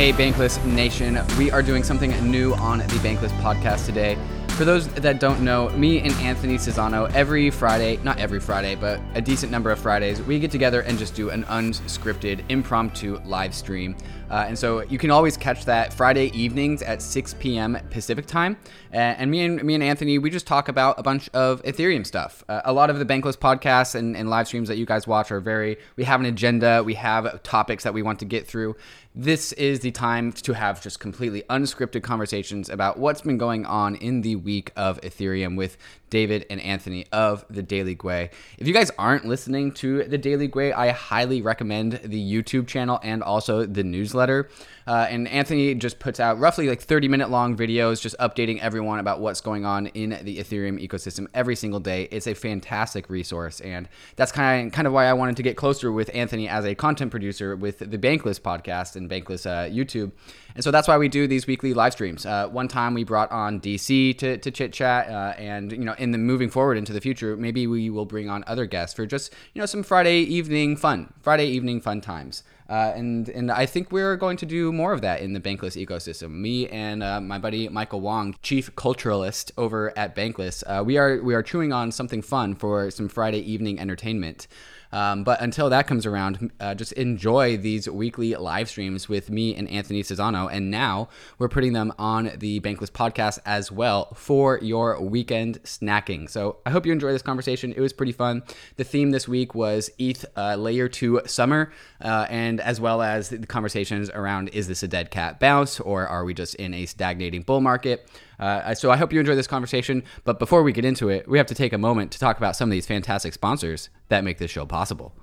Hey, Bankless Nation. We are doing something new on the Bankless podcast today. For those that don't know, me and Anthony Sassano, every Friday, not every Friday, but a decent number of Fridays, we get together and just do an unscripted, impromptu live stream. Uh, and so you can always catch that Friday evenings at 6 p.m. Pacific time. Uh, and me and me and Anthony, we just talk about a bunch of Ethereum stuff. Uh, a lot of the Bankless podcasts and, and live streams that you guys watch are very. We have an agenda. We have topics that we want to get through. This is the time to have just completely unscripted conversations about what's been going on in the week of Ethereum with David and Anthony of the Daily Gwei. If you guys aren't listening to the Daily Gwei, I highly recommend the YouTube channel and also the newsletter. Uh, and Anthony just puts out roughly like 30 minute long videos, just updating everyone about what's going on in the Ethereum ecosystem every single day. It's a fantastic resource, and that's kind of kind of why I wanted to get closer with Anthony as a content producer with the Bankless podcast and Bankless uh, YouTube. And so that's why we do these weekly live streams. Uh, one time we brought on DC to, to chit chat, uh, and you know, in the moving forward into the future, maybe we will bring on other guests for just you know some Friday evening fun, Friday evening fun times. Uh, and and I think we're going to do more of that in the Bankless ecosystem. Me and uh, my buddy Michael Wong, chief culturalist over at Bankless, uh, we are we are chewing on something fun for some Friday evening entertainment. Um, but until that comes around, uh, just enjoy these weekly live streams with me and Anthony Sassano. And now we're putting them on the Bankless podcast as well for your weekend snacking. So I hope you enjoy this conversation. It was pretty fun. The theme this week was ETH uh, Layer 2 Summer, uh, and as well as the conversations around is this a dead cat bounce or are we just in a stagnating bull market? Uh, so I hope you enjoy this conversation. But before we get into it, we have to take a moment to talk about some of these fantastic sponsors that make this show possible.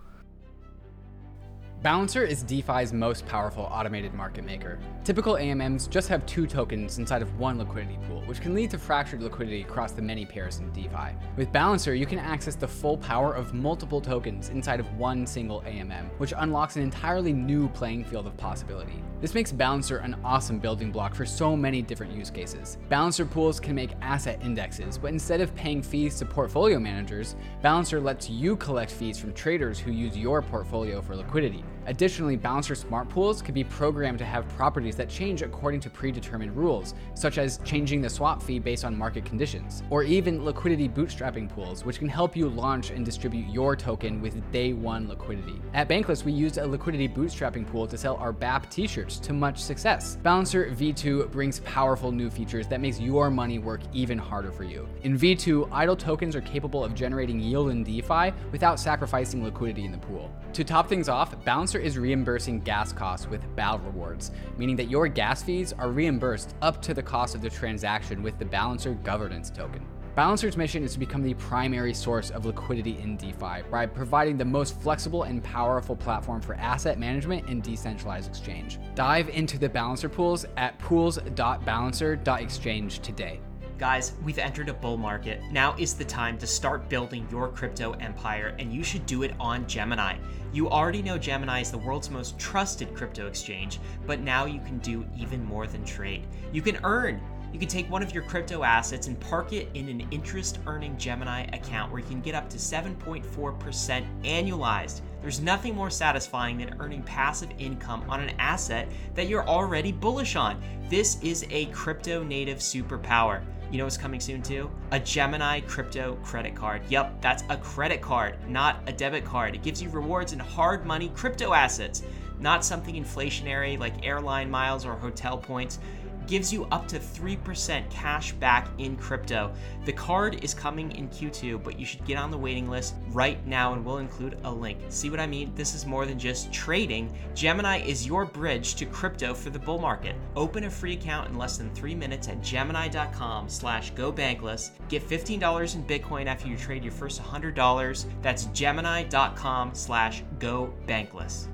Balancer is DeFi's most powerful automated market maker. Typical AMMs just have two tokens inside of one liquidity pool, which can lead to fractured liquidity across the many pairs in DeFi. With Balancer, you can access the full power of multiple tokens inside of one single AMM, which unlocks an entirely new playing field of possibility. This makes Balancer an awesome building block for so many different use cases. Balancer pools can make asset indexes, but instead of paying fees to portfolio managers, Balancer lets you collect fees from traders who use your portfolio for liquidity. Additionally, Balancer smart pools can be programmed to have properties that change according to predetermined rules, such as changing the swap fee based on market conditions, or even liquidity bootstrapping pools, which can help you launch and distribute your token with day one liquidity. At Bankless, we used a liquidity bootstrapping pool to sell our BAP t-shirts to much success. Balancer V2 brings powerful new features that makes your money work even harder for you. In V2, idle tokens are capable of generating yield in DeFi without sacrificing liquidity in the pool. To top things off, Balancer is reimbursing gas costs with BAL rewards, meaning that your gas fees are reimbursed up to the cost of the transaction with the Balancer governance token. Balancer's mission is to become the primary source of liquidity in DeFi by providing the most flexible and powerful platform for asset management and decentralized exchange. Dive into the Balancer pools at pools.balancer.exchange today. Guys, we've entered a bull market. Now is the time to start building your crypto empire, and you should do it on Gemini. You already know Gemini is the world's most trusted crypto exchange, but now you can do even more than trade. You can earn. You can take one of your crypto assets and park it in an interest earning Gemini account where you can get up to 7.4% annualized. There's nothing more satisfying than earning passive income on an asset that you're already bullish on. This is a crypto native superpower. You know what's coming soon too? A Gemini crypto credit card. Yep, that's a credit card, not a debit card. It gives you rewards in hard money crypto assets, not something inflationary like airline miles or hotel points gives you up to 3% cash back in crypto. The card is coming in Q2, but you should get on the waiting list right now and we'll include a link. See what I mean? This is more than just trading. Gemini is your bridge to crypto for the bull market. Open a free account in less than three minutes at gemini.com slash gobankless. Get $15 in Bitcoin after you trade your first $100. That's gemini.com slash gobankless.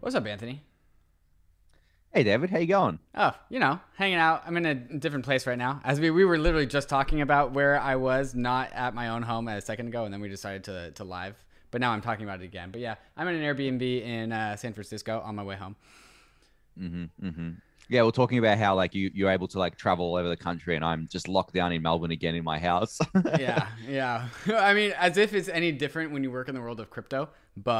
What's up, Anthony? Hey, David, how you going? Oh, you know, hanging out. I'm in a different place right now. As we, we were literally just talking about where I was, not at my own home a second ago, and then we decided to, to live. But now I'm talking about it again. But yeah, I'm in an Airbnb in uh, San Francisco on my way home. Mm-hmm, mm-hmm. Yeah, we're talking about how like you you're able to like travel all over the country, and I'm just locked down in Melbourne again in my house. yeah, yeah. I mean, as if it's any different when you work in the world of crypto. But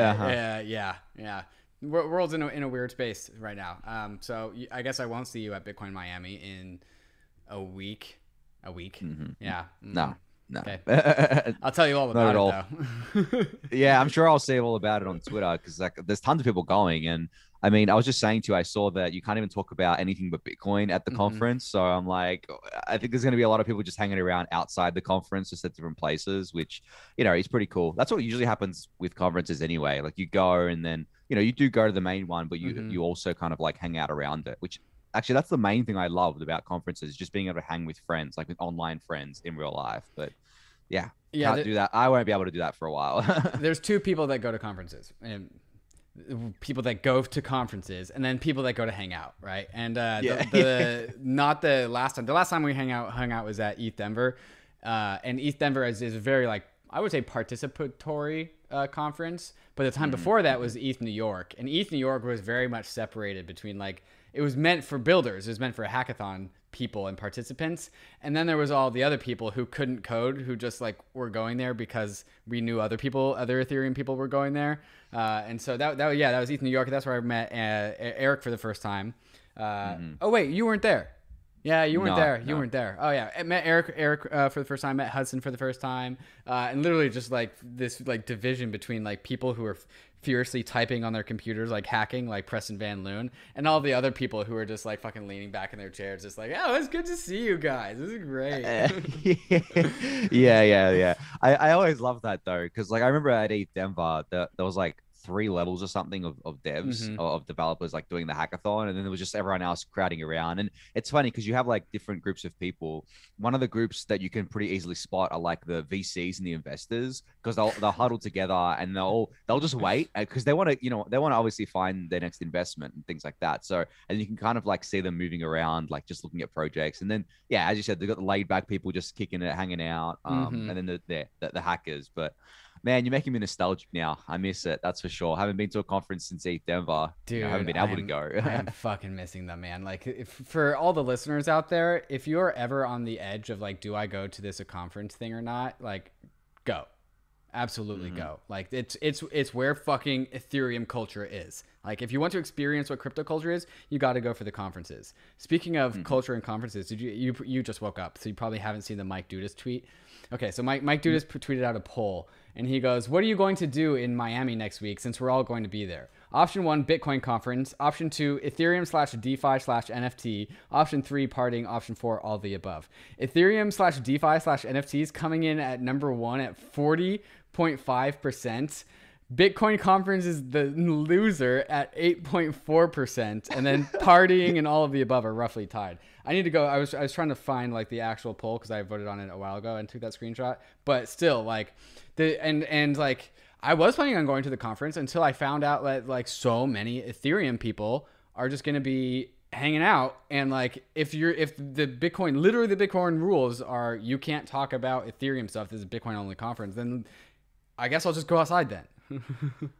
uh-huh. yeah, yeah, yeah world's in a, in a weird space right now. Um, so I guess I won't see you at Bitcoin Miami in a week. A week. Yeah. Mm. No, no. Okay. I'll tell you all about at it all. though. yeah, I'm sure I'll say all about it on Twitter because like there's tons of people going, and I mean, I was just saying to you, I saw that you can't even talk about anything but Bitcoin at the Mhm. conference. So I'm like, I think there's going to be a lot of people just hanging around outside the conference, just at different places, which you know is pretty cool. That's what usually happens with conferences anyway. Like you go and then you know you do go to the main one, but you Mhm. you also kind of like hang out around it, which. Actually, that's the main thing I loved about conferences, just being able to hang with friends, like with online friends in real life. But yeah, yeah. can't th- do that. I won't be able to do that for a while. there's two people that go to conferences and people that go to conferences and then people that go to hang out right and uh Yeah. the, the not the last time the last time we hang out hung out was at eth denver uh and eth denver is, is very like i would say participatory uh, conference but the time before that was eth new york and eth new york was very much separated between like it was meant for builders it was meant for a hackathon people and participants and then there was all the other people who couldn't code who just like were going there because we knew other people other ethereum people were going there uh, and so that, that yeah that was eth new york that's where i met uh, eric for the first time uh, oh wait you weren't there yeah, you weren't No, there. You no. weren't there. Oh yeah, I met Eric. Eric uh, for the first time. Met Hudson for the first time. Uh, and literally just like this like division between like people who are f- furiously typing on their computers, like hacking, like Preston Van Loon, and all the other people who are just like fucking leaning back in their chairs, just like, oh, it's good to see you guys. This is great. Eh. yeah, yeah, yeah. I, I always love that though, because like I remember at ETH Denver, there, there was like three levels or something of, of devs Mhm. or of developers like doing the hackathon, and then there was just everyone else crowding around. And it's funny because you have like different groups of people. One of the groups that you can pretty easily spot are like the VCs and the investors because they'll they'll huddle together and they'll they'll just wait because they want to you know they want to obviously find their next investment and things like that. So and you can kind of like see them moving around, like just looking at projects. And then yeah, as you said, they've got the laid back people just kicking it, hanging out, um, Mhm. and then the, the the the hackers. But man, you're making me nostalgic now. I miss it. That's for sure. haven't been to a conference since ETH Denver. You know, Dude, haven't been able to I'm- go. I am fucking missing them, man. Like, if, for all the listeners out there, if you're ever on the edge of like, do I go to this a conference thing or not? Like, go, absolutely Mm-hmm. go. Like, it's it's it's where fucking Ethereum culture is. Like, if you want to experience what crypto culture is, you got to go for the conferences. Speaking of Mm-hmm. culture and conferences, did you you you just woke up, so you probably haven't seen the Mike Dudas tweet. Okay, so Mike Mike Dudas p- tweeted out a poll, and he goes, "What are you going to do in Miami next week? Since we're all going to be there." Option one, Bitcoin conference. Option two, Ethereum slash DeFi slash NFT. Option three, partying. Option four, all the above. Ethereum slash DeFi slash NFTs coming in at number one at forty point five percent. Bitcoin conference is the loser at 8.4%, and then partying and all of the above are roughly tied. I need to go. I was, I was trying to find like the actual poll because I voted on it a while ago and took that screenshot. But still, like the and and like I was planning on going to the conference until I found out that like so many Ethereum people are just going to be hanging out and like if you're if the bitcoin literally the bitcoin rules are you can't talk about ethereum stuff this is a bitcoin only conference then i guess i'll just go outside then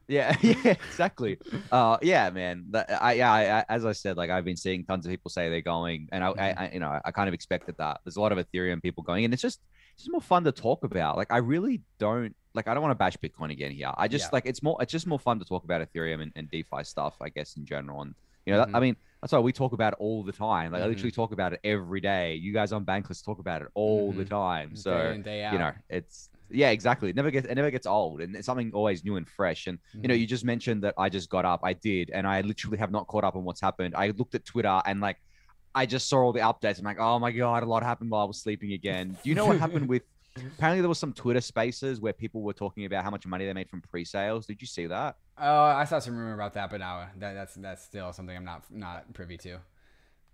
Yeah, yeah, exactly. Uh, yeah, man. That, I, yeah, I, as I said, like I've been seeing tons of people say they're going, and I, I, I, you know, I kind of expected that. There's a lot of Ethereum people going, and it's just, just more fun to talk about. Like I really don't, like I don't want to bash Bitcoin again here. I just Yeah. like it's more, it's just more fun to talk about Ethereum and, and DeFi stuff, I guess, in general. And you know, that- Mhm. I mean, that's why we talk about it all the time. Like I Mhm. literally talk about it every day. You guys on Bankless talk about it all the Mhm. time. So day in day you know, it's yeah, exactly. It never gets it never gets old, and it's something always new and fresh. And you know, Mhm. you just mentioned that I just got up. I did, and I literally have not caught up on what's happened. I looked at Twitter and like, I just saw all the updates. I'm like, oh my god, a lot happened while I was sleeping again. Do you know what happened with? Apparently, there was some Twitter Spaces where people were talking about how much money they made from pre-sales. Did you see that? oh i saw some rumor about that but now that, that's that's still something i'm not not privy to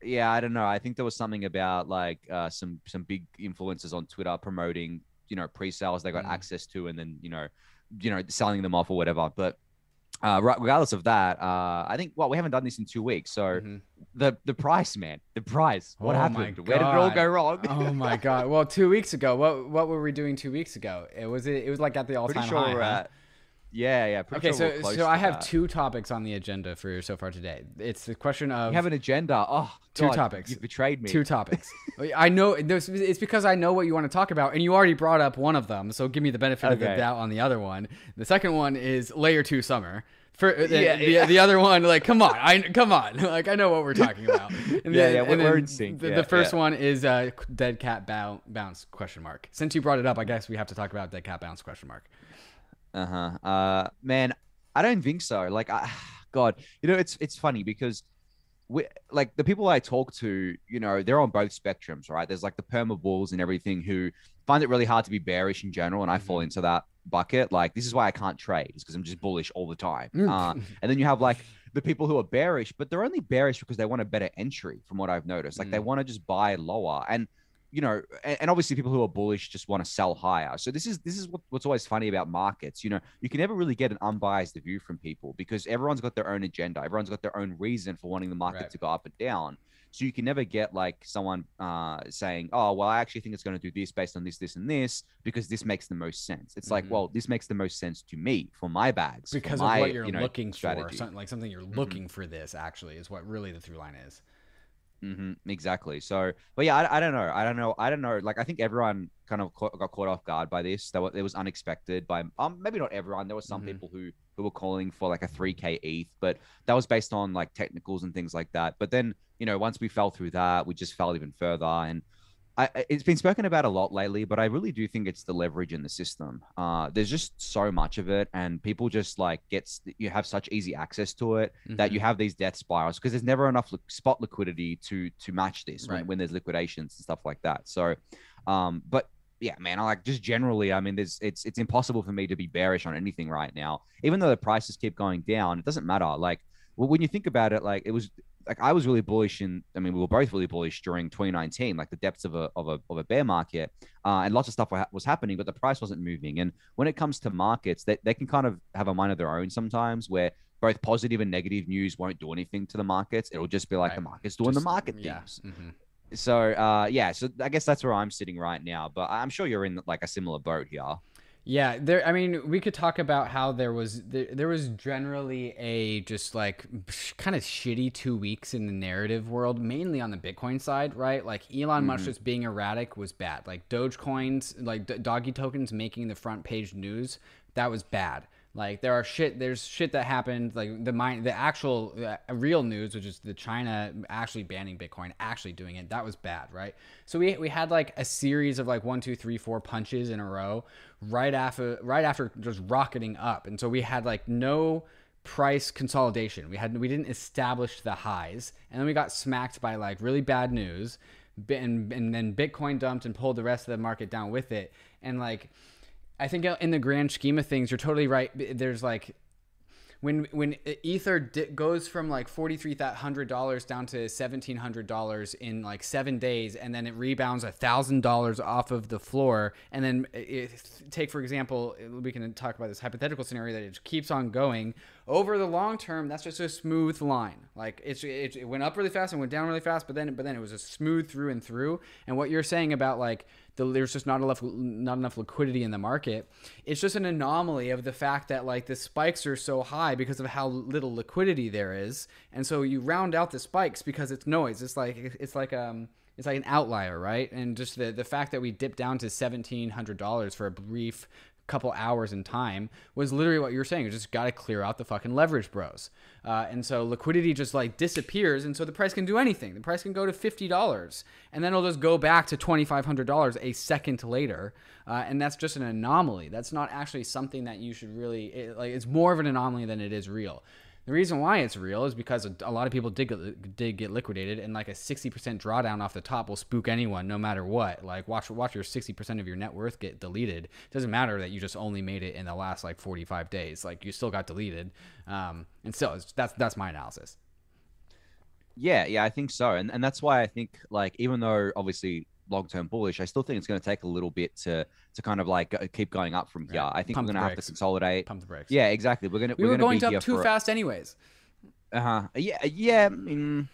yeah i don't know i think there was something about like uh, some some big influencers on twitter promoting you know pre-sales they got Mm. access to and then you know you know selling them off or whatever but uh, regardless of that uh, i think well we haven't done this in two weeks so Mhm. the the price man the price. What Oh happened? where did it all go wrong? Oh my god. Well two weeks ago what what were we doing two weeks ago? It was it, was like at the all-time pretty sure high we're huh? at yeah yeah okay sure so so i have that. two topics on the agenda for so far today it's the question of you have an agenda oh Two God, topics. you've betrayed me two topics i know it's because i know what you want to talk about and you already brought up one of them so give me the benefit of the doubt on the other one the second one is layer two summer For uh, the, Yeah, the, yeah. the other one, like, come on, I come on, like I know what we're talking about. And Yeah, the- yeah, we're- in sync. The, Yeah, the first one is uh, dead cat bow, bounce question mark. Since you brought it up, I guess we have to talk about dead cat bounce question mark. Uh-huh. Uh man, I don't think so. Like I God, you know, it's it's funny because we like the people I talk to, you know, they're on both spectrums, right? There's like the perma bulls and everything who find it really hard to be bearish in general, and I fall into that bucket. Like this is why I can't trade, is because I'm just bullish all the time. Mm. Uh, and then you have like the people who are bearish, but they're only bearish because they want a better entry, from what I've noticed. Like they Mm. want to just buy lower. And you know, and, obviously people who are bullish just want to sell higher. So this is this is what, what's always funny about markets. You know, you can never really get an unbiased view from people because everyone's got their own agenda. Everyone's got their own reason for wanting the market Right. to go up and down. So you can never get like someone uh, saying, "Oh, well, I actually think it's going to do this based on this, this, and this because this makes the most sense." It's like, Mhm. well, this makes the most sense to me for my bags because my, of what you're you know, looking for, something like something you're looking for. This actually is what really the through line is. Hmm exactly. So, but yeah, I, I don't know. I don't know. I don't know. Like, I think everyone kind of caught, got caught off guard by this. That it was unexpected by um maybe not everyone. There were some Mhm. people who who were calling for like a 3k ETH, but that was based on like technicals and things like that. But then you know once we fell through that, we just fell even further and. I, it's been spoken about a lot lately, but I really do think it's the leverage in the system. Uh, there's just so much of it, and people just like gets you have such easy access to it that Mhm. you have these death spirals because there's never enough li- spot liquidity to to match this when, when there's liquidations and stuff like that. So, um, but yeah, man, I like just generally, I mean, there's it's it's impossible for me to be bearish on anything right now, even though the prices keep going down. It doesn't matter. Like well, when you think about it, like it was like I was really bullish in. I mean, we were both really bullish during 2019, like the depths of a of a of a bear market, uh, and lots of stuff was happening, but the price wasn't moving. And when it comes to markets, they they can kind of have a mind of their own sometimes, where both positive and negative news won't do anything to the markets. It'll just be like Right. the market's doing Just- the market yeah. things. mhm. So uh, yeah, so I guess that's where I'm sitting right now. But I'm sure you're in like a similar boat here. Yeah, there. I mean, we could talk about how there was there, there was generally a just like kind of shitty two weeks in the narrative world, mainly on the Bitcoin side, right? Like Elon Musk mm-hmm. just being erratic was bad. Like Dogecoins, like D- doggy tokens making the front page news, that was bad. Like there are shit, there's shit that happened. Like the mine, the actual uh, real news, which is the China actually banning Bitcoin, actually doing it. That was bad, right? So we we had like a series of like one, two, three, four punches in a row, right after right after just rocketing up, and so we had like no price consolidation. We had we didn't establish the highs, and then we got smacked by like really bad news, and and then Bitcoin dumped and pulled the rest of the market down with it, and like. I think in the grand scheme of things, you're totally right. There's like when when ether goes from like forty three hundred dollars down to seventeen hundred dollars in like seven days, and then it rebounds thousand dollars off of the floor, and then it, take for example, we can talk about this hypothetical scenario that it keeps on going over the long term. That's just a smooth line. Like it's it, it went up really fast and went down really fast, but then but then it was a smooth through and through. And what you're saying about like the, there's just not enough not enough liquidity in the market. It's just an anomaly of the fact that like the spikes are so high because of how little liquidity there is, and so you round out the spikes because it's noise. It's like it's like um it's like an outlier, right? And just the the fact that we dipped down to seventeen hundred dollars for a brief couple hours in time was literally what you were saying. You just got to clear out the fucking leverage bros. Uh, and so liquidity just like disappears. And so the price can do anything. The price can go to $50 and then it'll just go back to $2,500 a second later. Uh, and that's just an anomaly. That's not actually something that you should really, it, like, it's more of an anomaly than it is real. The reason why it's real is because a, lot of people did get, did get liquidated, and like a sixty percent drawdown off the top will spook anyone, no matter what. Like watch watch your sixty percent of your net worth get deleted. It doesn't matter that you just only made it in the last like forty five days. Like you still got deleted, um, and so that's that's my analysis. Yeah, yeah, I think so, and and that's why I think like even though obviously long term bullish, I still think it's going to take a little bit to to kind of like keep going up from here. Right. I think Pump we're going to have to consolidate. Pump the brakes. Yeah, exactly. We're gonna we we're were gonna be up too for- fast anyways. Uh huh. Yeah, yeah. mm,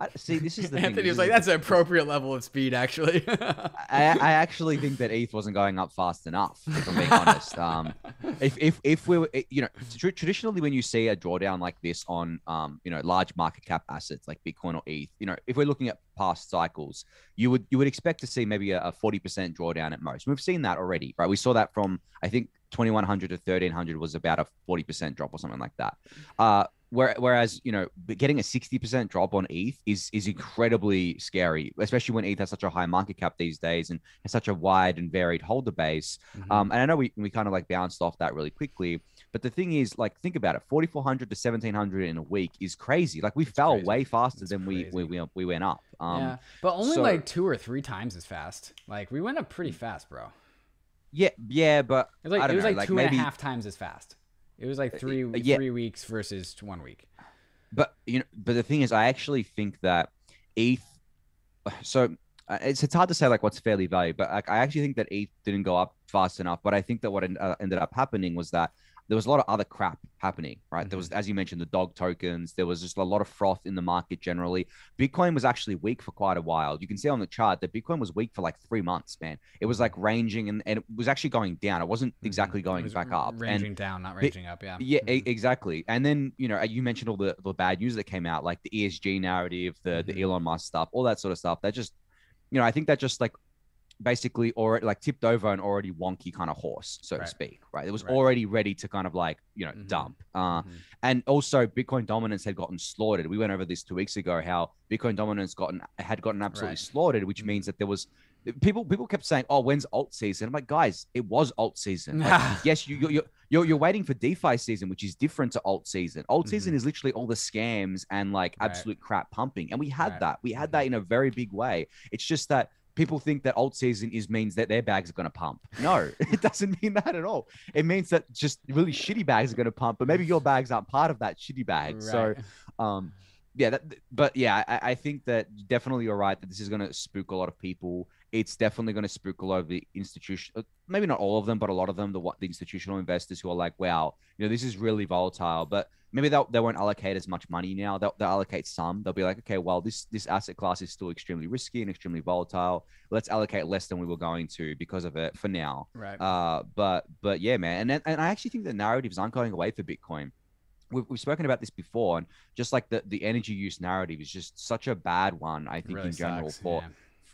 I, see, this is the thing. Anthony this was like, "That's an appropriate level of speed, actually." I, I actually think that ETH wasn't going up fast enough. If I'm being honest, um, if if if we were, you know, tr- traditionally when you see a drawdown like this on, um, you know, large market cap assets like Bitcoin or ETH, you know, if we're looking at past cycles, you would you would expect to see maybe a forty percent drawdown at most. We've seen that already, right? We saw that from I think 2100 to 1300 was about a forty percent drop or something like that. Uh, whereas you know getting a 60% drop on eth is is incredibly scary especially when eth has such a high market cap these days and has such a wide and varied holder base Mhm. um and i know we, we kind of like bounced off that really quickly but the thing is like think about it 4400 to 1700 in a week is crazy like we fell crazy. way faster It's than we, we we we went up um yeah, but only so- like two or three times as fast. Like we went up pretty fast, bro. yeah yeah but It was like it was know, like, like two and a maybe- half times as fast. It was like three uh, yeah. three weeks versus one week. but you know but the thing is i actually think that eth so uh, it's, it's hard to say like what's fairly valued but like, i actually think that eth didn't go up fast enough but i think that what uh, ended up happening was that there was a lot of other crap happening right there was as you mentioned the dog tokens there was just a lot of froth in the market generally bitcoin was actually weak for quite a while you can see on the chart that bitcoin was weak for like three months man it was like ranging and, and it was actually going down it wasn't exactly Mhm. Going back up and ranging down, not ranging up. Yeah. yeah, Mhm. exactly. And then you know you mentioned all the, the bad news that came out, like the ESG narrative, the Mhm. the Elon Musk stuff, all that sort of stuff. That just, you know, I think that just like basically or like tipped over an already wonky kind of horse, so Right. to speak. Right, it was Right. already ready to kind of like you know Mhm. dump. Uh, Mhm. and also Bitcoin dominance had gotten slaughtered. We went over this two weeks ago how Bitcoin dominance gotten had gotten absolutely Right. slaughtered, which Mhm. means that there was people people kept saying, "Oh, when's alt season?" I'm like, guys, it was alt season. Like, yes, you you you're, you're waiting for DeFi season, which is different to alt season. Alt season is literally all the scams and like Mm-hmm. Right. absolute crap pumping, and we had Right. that. We had that in a very big way. It's just that people think that alt season is means that their bags are going to pump. No, it doesn't mean that at all. It means that just really shitty bags are going to pump, but maybe your bags aren't part of that shitty bag. So, um, yeah, that, but yeah, I, I think that definitely you're right that this is going to spook a lot of people. It's definitely going to spook a lot of the institution, uh, maybe not all of them, but a lot of them, the what the institutional investors who are like, wow, you know, this is really volatile. But maybe they'll, they won't allocate as much money now. They'll, they'll allocate some. They'll be like, okay, well, this this asset class is still extremely risky and extremely volatile. Let's allocate less than we were going to because of it for now. Right. Uh, but but yeah, man, and then- and I actually think the narratives aren't going away for Bitcoin. We've, we've spoken about this before, and just like the the energy use narrative is just such a bad one. I think Really in general sucks, for yeah.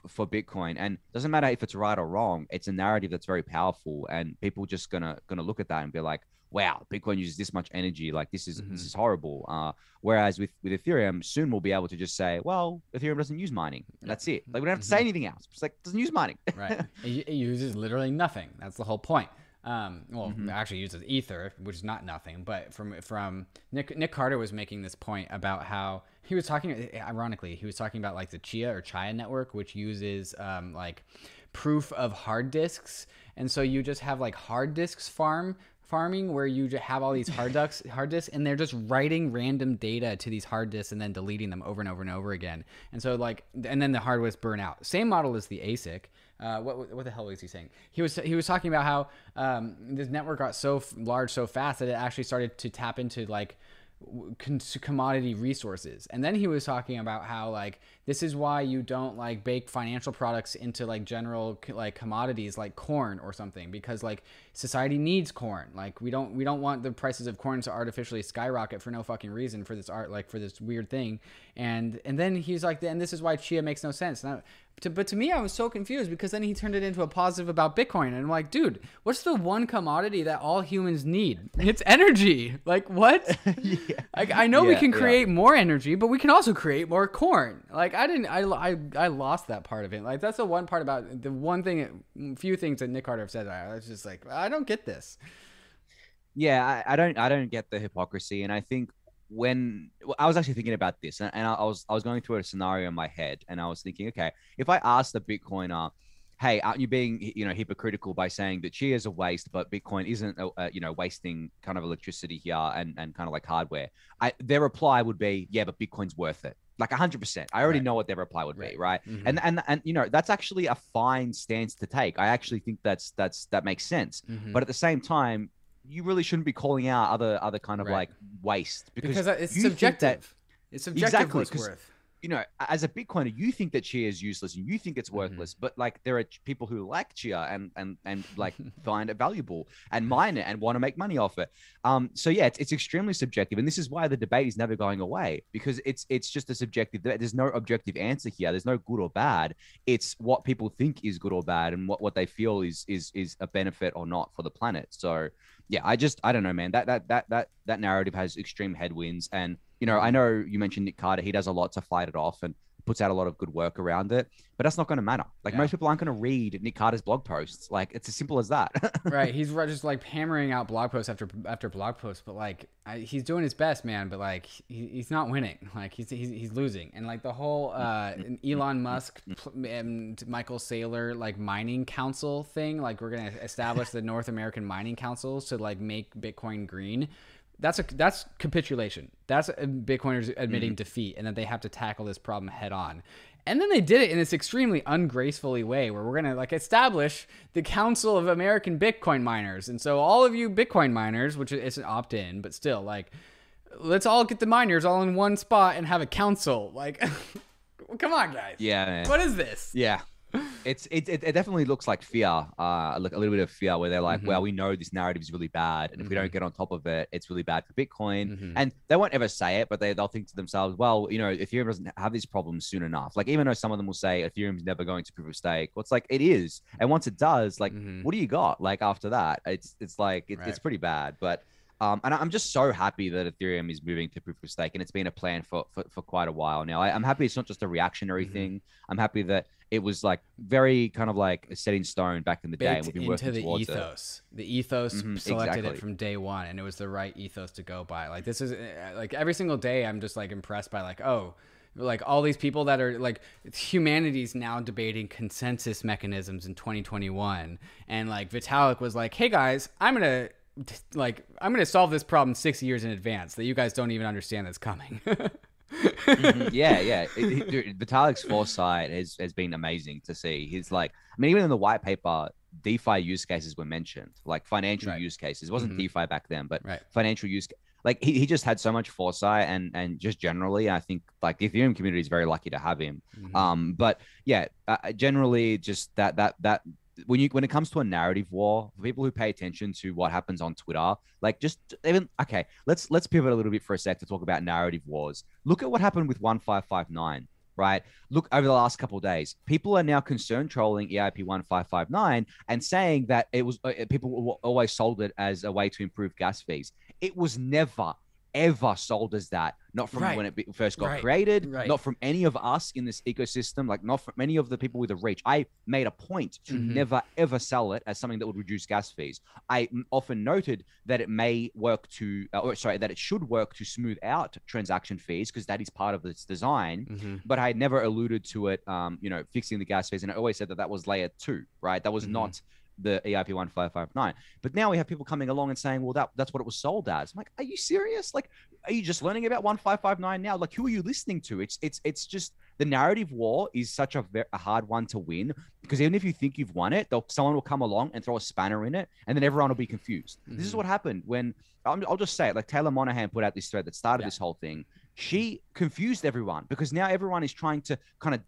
for Bitcoin, and doesn't matter if it's right or wrong. It's a narrative that's very powerful, and people just gonna gonna look at that and be like, "Wow, Bitcoin uses this much energy. Like this is Mhm. this is horrible." Uh, whereas with with Ethereum, soon we'll be able to just say, "Well, Ethereum doesn't use mining. That's it. Like we don't have to say Mhm. anything else. It's like it doesn't use mining." right. It, it uses literally nothing. That's the whole point. Um, well, Mhm. it actually uses ether, which is not nothing. But from from Nick Nick Carter was making this point about how he was talking. Ironically, he was talking about like the Chia or Chia network, which uses um, like proof of hard disks, and so you just have like hard disks farm farming where you have all these hard disks hard disks and they're just writing random data to these hard disks and then deleting them over and over and over again. And so like and then the hard disks burn out. Same model as the asic uh, what, what the hell was he saying? He was he was talking about how um, this network got so large so fast that it actually started to tap into like commodity resources. And then he was talking about how like this is why you don't like bake financial products into like general like commodities like corn or something because like society needs corn like we don't we don't want the prices of corn to artificially skyrocket for no fucking reason for this art like for this weird thing and and then he's like and this is why chia makes no sense and I, to, but to me, I was so confused because then he turned it into a positive about Bitcoin, and I'm like, dude, what's the one commodity that all humans need? It's energy. Like what? yeah. Like I know we Yeah, can yeah. create more energy, but we can also create more corn. Like I didn't, I, I, I lost that part of it. Like that's the one part about the one thing, few things that Nick Carter have said. I was just like, I don't get this. yeah I, I don't i don't get the hypocrisy and i think when well, i was actually thinking about this and, and I, I was i was going through a scenario in my head and i was thinking okay if i asked the bitcoiner hey aren't you being you know hypocritical by saying that she is a waste but bitcoin isn't uh, you know wasting kind of electricity here and and kind of like hardware I, their reply would be yeah but bitcoin's worth it like 100% i already Right. know what their reply would Right. be right Mhm. and and and you know that's actually a fine stance to take i actually think that's that's that makes sense Mhm. but at the same time you really shouldn't be calling out other other kind of Right. like waste because, because it's you think that- subjective. it's subjective Exactly, what's worth. You know, as a Bitcoiner, you think that Chia is useless and you think it's Mhm. worthless, but like there are people who like Chia and and and like find it valuable and mine it and want to make money off it. Um, so yeah, it's, it's extremely subjective, and this is why the debate is never going away because it's it's just a subjective. There's no objective answer here. There's no good or bad. It's what people think is good or bad, and what, what they feel is is is a benefit or not for the planet. So yeah, I just I don't know, man. That that that that that narrative has extreme headwinds, and you know I know you mentioned Nick Carter. He does a lot to fight it off and puts out a lot of good work around it, but that's not going to matter. Like Yeah. most people aren't going to read Nick Carter's blog posts. Like it's as simple as that. right he's just like hammering out blog posts after after blog post but like I, he's doing his best man but like he, he's not winning like he's, he's he's losing and like the whole uh elon musk and michael saylor like mining council thing like we're gonna establish the north american mining councils to like make bitcoin green that's a that's capitulation that's bitcoiners admitting mm-hmm. defeat and that they have to tackle this problem head on and then they did it in this extremely ungracefully way where we're going to like establish the Council of American Bitcoin Miners. And so all of you Bitcoin miners, which is an opt-in, but still like let's all get the miners all in one spot and have a council. Like come on guys. yeah, man. What is this? Yeah. It's it, it, it definitely looks like fear, uh, like a little bit of fear, where they're like, Mhm. "Well, we know this narrative is really bad, and if we don't Mhm. get on top of it, it's really bad for Bitcoin." Mhm. And they won't ever say it, but they they'll think to themselves, "Well, you know, Ethereum doesn't have these problems soon enough." Like even though some of them will say Ethereum's never going to proof of stake, well, it's like it is, and once it does, like, Mhm. what do you got? Like after that, it's it's like it, Right. it's pretty bad, but. Um, and I'm just so happy that Ethereum is moving to proof of stake, and it's been a plan for for, for quite a while now. I, I'm happy it's not just a reactionary Mhm. thing. I'm happy that it was like very kind of like set in stone back in the day, and we've been into working the towards it. ethos. The ethos Mhm, selected exactly. it from day one, and it was the right ethos to go by. Like this is uh, like every single day, I'm just like impressed by like oh, like all these people that are like humanity's now debating consensus mechanisms in 2021, and like Vitalik was like, hey guys, I'm gonna like I'm gonna solve this problem six years in advance that you guys don't even understand that's coming. Mhm, yeah, yeah. It- it- Vitalik's foresight has, has been amazing to see. He's like, I mean, even in the white paper, DeFi use cases were mentioned, like financial Right. use cases. It wasn't Mhm. DeFi back then, but right. financial use. Like he, he just had so much foresight, and and just generally, I think like the Ethereum community is very lucky to have him. Mhm. Um, but yeah, uh, generally, just that that that when you when it comes to a narrative war, for people who pay attention to what happens on Twitter, like just even okay, let's let's pivot a little bit for a sec to talk about narrative wars. Look at what happened with one five five nine. Right. Look over the last couple days, people are now concerned trolling EIP one five five nine and saying that it was uh, people always sold it as a way to improve gas fees. It was never ever sold as that. Not from Right. when it first got Right. created, Right. not from any of us in this ecosystem, like not from any of the people with a reach. I made a point to Mhm. never ever sell it as something that would reduce gas fees. I often noted that it may work to, uh, or sorry, that it should work to smooth out transaction fees because that is part of its design. Mhm. But I never alluded to it, um, you know, fixing the gas fees, and I always said that that was layer two, right? That was Mhm. not the EIP one five five nine. But now we have people coming along and saying, well, that that's what it was sold as. I'm like, are you serious? Like, are you just learning about one five five nine now? Like, who are you listening to? It's it's it's just the narrative war is such a, ve- a hard one to win because even if you think you've won it, someone will come along and throw a spanner in it, and then everyone will be confused. This is Mhm. what happened when I'm, I'll just say it. Like Taylor Monahan put out this thread that started Yeah. this whole thing. She confused everyone because now everyone is trying to kind of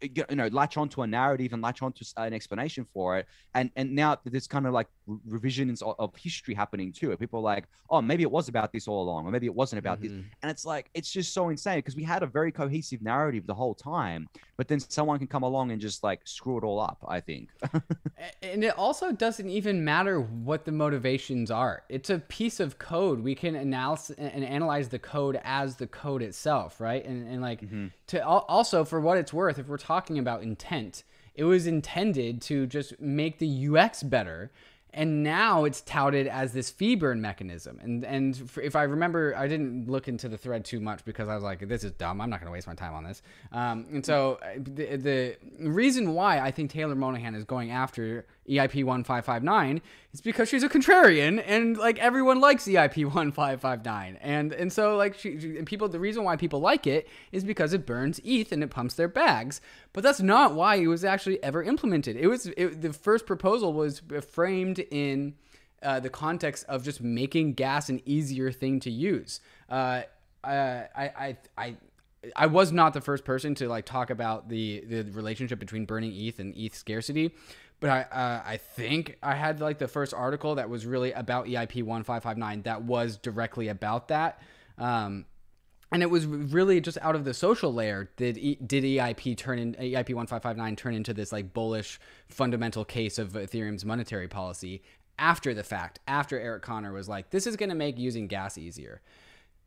you know latch onto a narrative and latch onto an explanation for it and and now there's kind of like revisions of, of history happening too people are like oh maybe it was about this all along or maybe it wasn't about this Mhm. and it's like it's just so insane because we had a very cohesive narrative the whole time but then someone can come along and just like screw it all up i think And it also doesn't even matter what the motivations are. It's a piece of code. We can analyze and analyze the code as the code itself, right? And, and like to also for what it's worth, if we're talking about intent, it was intended to just make the UX better. And now it's touted as this fee burn mechanism. And and if I remember, I didn't look into the thread too much because I was like, this is dumb. I'm not going to waste my time on this. Um, and so uh, the, the reason why I think Taylor Monahan is going after EIP 1559 is because she's a contrarian and like everyone likes EIP 1559. And and so like she, she- and people the reason why people like it is because it burns ETH and it pumps their bags. But that's not why it was actually ever implemented. It was it, the first proposal was framed in uh, the context of just making gas an easier thing to use. Uh, uh, I, I, I, I was not the first person to like talk about the the relationship between burning ETH and ETH scarcity, but I uh, I think I had like the first article that was really about EIP one five five nine that was directly about that. Um, and it was really just out of the social layer did e, did EIP turn in EIP 1559 turn into this like bullish fundamental case of Ethereum's monetary policy after the fact after Eric Connor was like this is going to make using gas easier.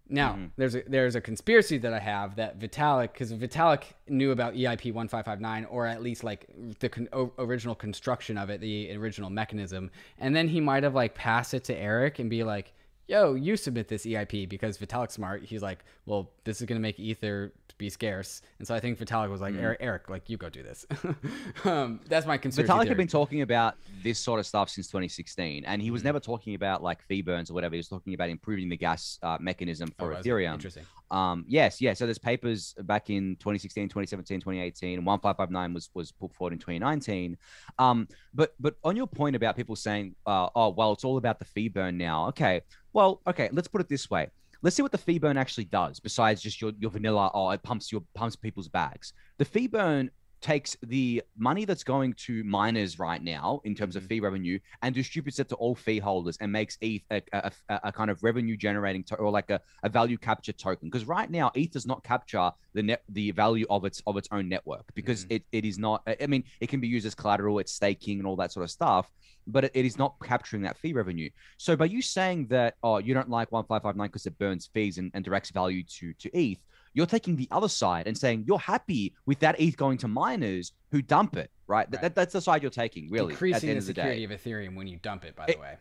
Now, mm-hmm. there's a there's a conspiracy that I have that Vitalik cuz Vitalik knew about EIP 1559 or at least like the con- original construction of it, the original mechanism, and then he might have like passed it to Eric and be like yo, you submit this EIP because Vitalik smart. He's like, well, this is going to make Ether be scarce. And so I think Vitalik was like, mm. Eric, Eric, like you go do this. um, that's my concern. Vitalik had been talking about this sort of stuff since 2016, and he was mm. never talking about like fee burns or whatever. He was talking about improving the gas uh, mechanism for oh, Ethereum. Interesting. Um, yes, yeah. So there's papers back in 2016, 2017, 2018. 1559 was was put forward in 2019. Um, but but on your point about people saying, uh, oh well, it's all about the fee burn now. Okay, well, okay. Let's put it this way. Let's see what the fee burn actually does. Besides just your your vanilla, oh, it pumps your pumps people's bags. The fee burn takes the money that's going to miners right now in terms of mm-hmm. fee revenue and distributes it to all fee holders and makes ETH a, a, a kind of revenue generating to- or like a, a value capture token. Because right now ETH does not capture the net the value of its of its own network because mm-hmm. it, it is not. I mean, it can be used as collateral, it's staking and all that sort of stuff, but it, it is not capturing that fee revenue. So by you saying that oh you don't like one five five nine because it burns fees and, and directs value to to ETH you're taking the other side and saying you're happy with that ETH going to miners who dump it, right? right. That, that's the side you're taking, really. Decreasing the, the, security of, of Ethereum when you dump it, by it, the way.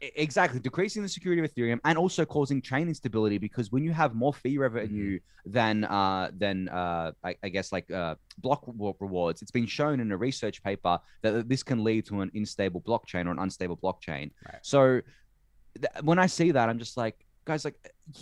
Exactly, decreasing the security of Ethereum and also causing chain instability because when you have more fee revenue mm-hmm. than uh, than uh, I, I, guess like uh, block rewards, it's been shown in a research paper that this can lead to an unstable blockchain or an unstable blockchain. Right. So th- when I see that, I'm just like, guys like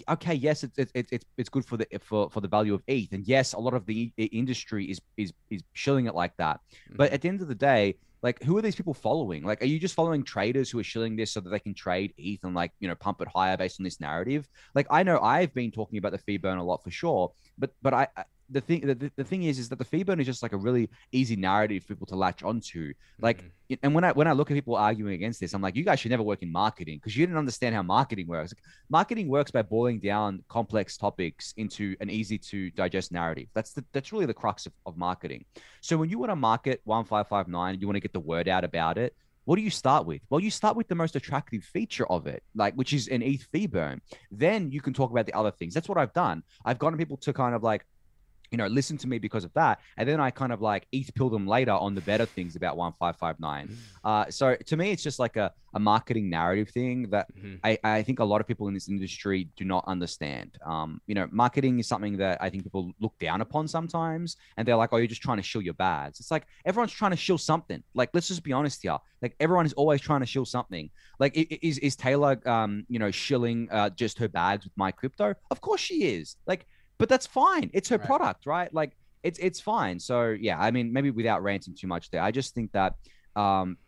okay yes it's it's it's, it's good for the for, for the value of ETH and yes a lot of the industry is is is shilling it like that. Mm-hmm. but at the end of the day like who are these people following? Like are you just following traders who are shilling this so that they can trade ETH and like you know pump it higher based on this narrative? Like I know I've been talking about the fee burn a lot for sure but but I the thing the, the thing is is that the fee burn is just like a really easy narrative for people to latch onto like mm-hmm. and when i when i look at people arguing against this i'm like you guys should never work in marketing because you didn't understand how marketing works like, marketing works by boiling down complex topics into an easy to digest narrative that's the, that's really the crux of, of marketing so when you want to market 1559 you want to get the word out about it what do you start with? Well, you start with the most attractive feature of it, like which is an ETH fee burn. Then you can talk about the other things. That's what I've done. I've gotten people to kind of like you know, listen to me because of that. And then I kind of like ETH pill them later on the better things about 1559. Mm. Uh, so to me, it's just like a, a marketing narrative thing that mm-hmm. I, I think a lot of people in this industry do not understand. Um, you know, marketing is something that I think people look down upon sometimes. And they're like, oh, you're just trying to shill your bags. It's like everyone's trying to shill something. Like, let's just be honest here. Like everyone is always trying to shill something. Like, is, is Taylor, um, you know, shilling uh, just her bags with MyCrypto? Of course she is. Like, but that's fine. It's her right. product, right? Like it's it's fine. So yeah, I mean, maybe without ranting too much there, I just think that um,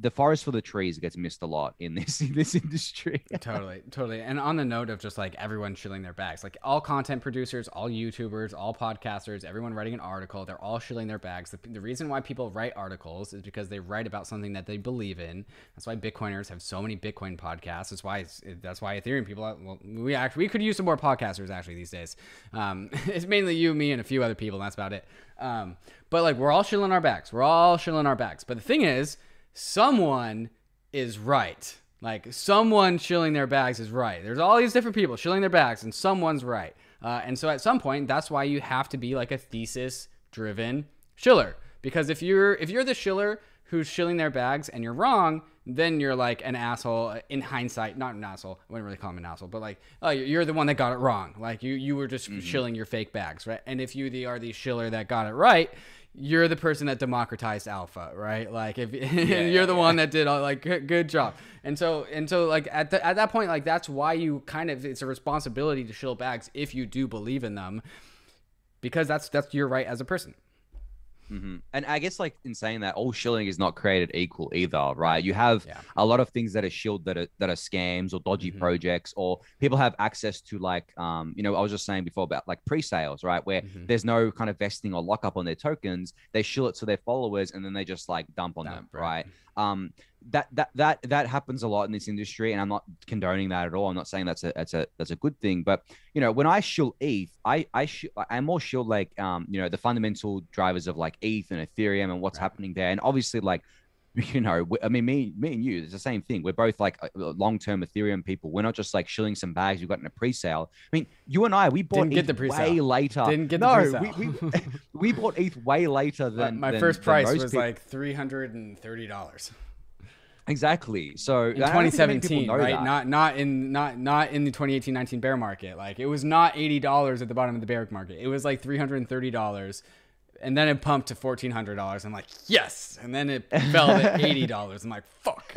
the forest for the trees gets missed a lot in this this industry. totally, totally. And on the note of just like everyone shilling their bags, like all content producers, all YouTubers, all podcasters, everyone writing an article, they're all shilling their bags. The, the reason why people write articles is because they write about something that they believe in. That's why Bitcoiners have so many Bitcoin podcasts. That's why that's why Ethereum people. Well, we actually we could use some more podcasters actually these days. Um, it's mainly you, me, and a few other people. And that's about it. Um, but like we're all shilling our bags. We're all shilling our bags. But the thing is someone is right. Like someone shilling their bags is right. There's all these different people shilling their bags, and someone's right. Uh, and so at some point, that's why you have to be like a thesis-driven shiller. Because if you're if you're the shiller who's shilling their bags and you're wrong, then you're like an asshole in hindsight. Not an asshole. I wouldn't really call him an asshole, but like, oh, you're the one that got it wrong. Like you you were just mm-hmm. shilling your fake bags, right? And if you the, are the shiller that got it right, you're the person that democratized alpha, right? Like if yeah, you're the yeah. one that did all like good, good, job. And so and so like at the, at that point like that's why you kind of it's a responsibility to shill bags if you do believe in them because that's that's your right as a person. Hmm And I guess like in saying that, all shilling is not created equal either, right? You have Yeah. a lot of things that are shilled that are that are scams or dodgy Mhm. projects, or people have access to like um, you know, I was just saying before about like pre-sales, right? Where Mhm. there's no kind of vesting or lockup on their tokens. They shill it to their followers and then they just like dump on them, right. Um, that that that that happens a lot in this industry, and I'm not condoning that at all. I'm not saying that's a that's a that's a good thing, but you know, when I shill ETH, I I sh- I'm more shill like um, you know, the fundamental drivers of like ETH and Ethereum and what's Right. happening there, and obviously like. You know, I mean, me, me and you, it's the same thing. We're both like uh, long-term Ethereum people. We're not just like shilling some bags we got in a pre-sale. I mean, you and I, we bought Didn't get ETH the pre-sale. way later. Didn't get the no, pre-sale. we, we we bought ETH way later My- than my than- first price was people. like three hundred and thirty dollars exactly. So in I don't think many people 2017, right? that. Not not in not not in the 2018-19 bear market. Like it was not eighty dollars at the bottom of the bear market. It was like three hundred and thirty dollars, and then it pumped to fourteen hundred dollars. I'm like, yes, and then it fell to eighty dollars. I'm like, fuck.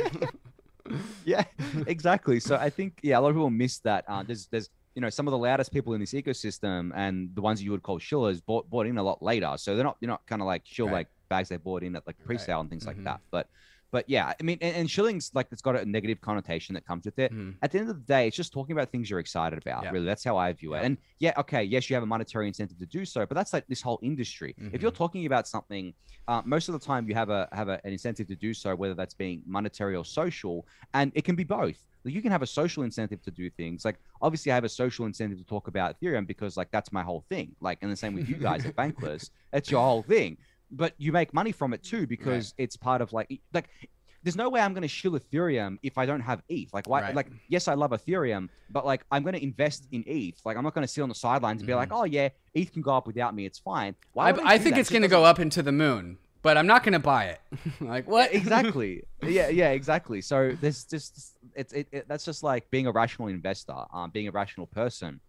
yeah, exactly. So I think yeah, a lot of people miss that. Uh, there's there's you know some of the loudest people in this ecosystem and the ones you would call shillers bought bought in a lot later. So they're not you're not kind of like shill Right. like bags they bought in at like pre-sale and things Mhm. like that. But but yeah, I mean, and, and shilling's like it's got a negative connotation that comes with it. Mhm. At the end of the day, it's just talking about things you're excited about. Yeah. Really, that's how I view it. Yeah. And yeah, okay, yes, you have a monetary incentive to do so, but that's like this whole industry. If you're Mhm. talking about something, uh, most of the time you have a have a, an incentive to do so, whether that's being monetary or social, and it can be both. Like, you can have a social incentive to do things. Like obviously, I have a social incentive to talk about Ethereum because like that's my whole thing. Like, and the same with you guys at Bankless, it's your whole thing. But you make money from it too because it's part of like like. There's no way I'm going to shill Ethereum if I don't have ETH. Like, why? Right. Like, yes, I love Ethereum, but like, I'm going to invest in ETH. Like, I'm not going to sit on the sidelines and be like, oh yeah, ETH can go up without me. It's fine. Why I, I think that? it's gonna go up into the moon, but I'm not gonna buy it. like what? exactly yeah yeah exactly so there's just it's it, it, that's just like being a rational investor um being a rational person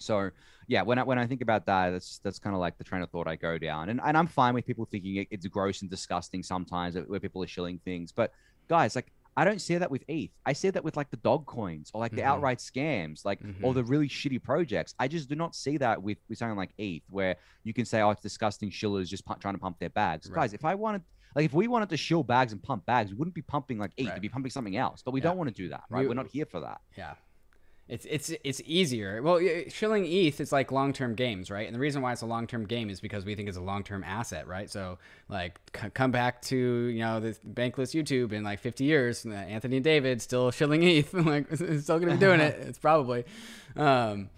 so yeah when i when i think about that that's that's kind of like the train of thought i go down and, and i'm fine with people thinking it, it's gross and disgusting sometimes where people are shilling things but guys like I don't see that with ETH. I see that with like the dog coins or like the Mhm. outright scams, like or Mhm. the really shitty projects. I just do not see that with, with something like ETH, where you can say, "Oh, it's disgusting." Shillers just pu- trying to pump their bags, Right. guys. If I wanted, like, if we wanted to shill bags and pump bags, we wouldn't be pumping like ETH. Right. We'd be pumping something else. But we Yeah. don't want to do that, right? We- We, are not here for that. Yeah. It's it's it's easier. Well, shilling ETH is like long-term games, right? And the reason why it's a long-term game is because we think it's a long-term asset, right? So, like, c- come back to you know the bankless YouTube in like 50 years, uh, Anthony and David still shilling ETH, like still gonna be doing it. It's probably. Um,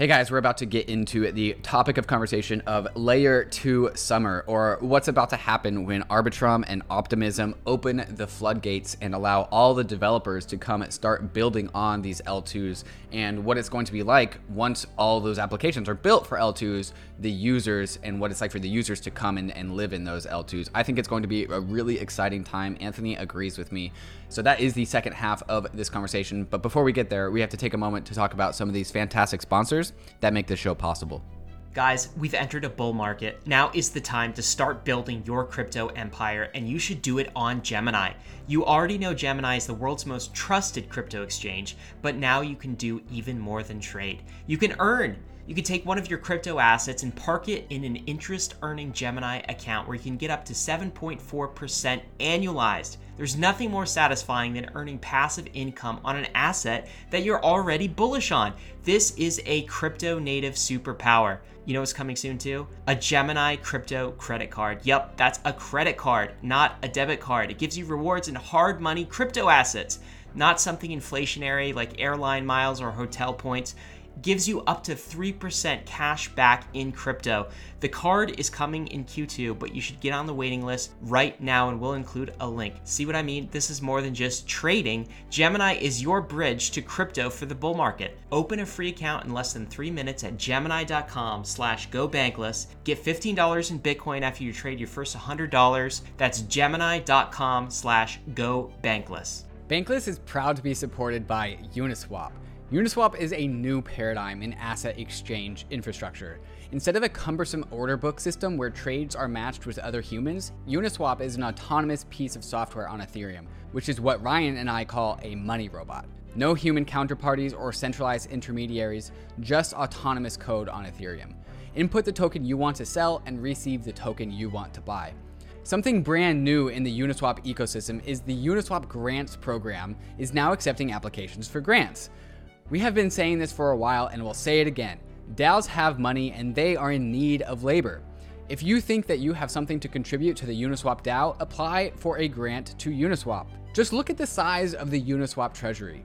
Hey guys, we're about to get into the topic of conversation of Layer 2 Summer, or what's about to happen when Arbitrum and Optimism open the floodgates and allow all the developers to come and start building on these L2s, and what it's going to be like once all those applications are built for L2s, the users, and what it's like for the users to come and live in those L2s. I think it's going to be a really exciting time. Anthony agrees with me. So that is the second half of this conversation. But before we get there, we have to take a moment to talk about some of these fantastic sponsors that make this show possible. Guys, we've entered a bull market. Now is the time to start building your crypto empire, and you should do it on Gemini. You already know Gemini is the world's most trusted crypto exchange, but now you can do even more than trade. You can earn. You can take one of your crypto assets and park it in an interest earning Gemini account where you can get up to 7.4% annualized. There's nothing more satisfying than earning passive income on an asset that you're already bullish on. This is a crypto native superpower. You know what's coming soon too? A Gemini crypto credit card. Yep, that's a credit card, not a debit card. It gives you rewards in hard money crypto assets, not something inflationary like airline miles or hotel points gives you up to 3% cash back in crypto. The card is coming in Q2, but you should get on the waiting list right now and we'll include a link. See what I mean? This is more than just trading. Gemini is your bridge to crypto for the bull market. Open a free account in less than three minutes at gemini.com slash go bankless. Get $15 in Bitcoin after you trade your first $100. That's gemini.com slash go bankless. Bankless is proud to be supported by Uniswap. Uniswap is a new paradigm in asset exchange infrastructure. Instead of a cumbersome order book system where trades are matched with other humans, Uniswap is an autonomous piece of software on Ethereum, which is what Ryan and I call a money robot. No human counterparties or centralized intermediaries, just autonomous code on Ethereum. input the token you want to sell, and receive the token you want to buy. Something brand new in the Uniswap ecosystem is the Uniswap Grants program is now accepting applications for grants. We have been saying this for a while and we'll say it again. DAOs have money and they are in need of labor. If you think that you have something to contribute to the Uniswap DAO, apply for a grant to Uniswap. Just look at the size of the Uniswap treasury.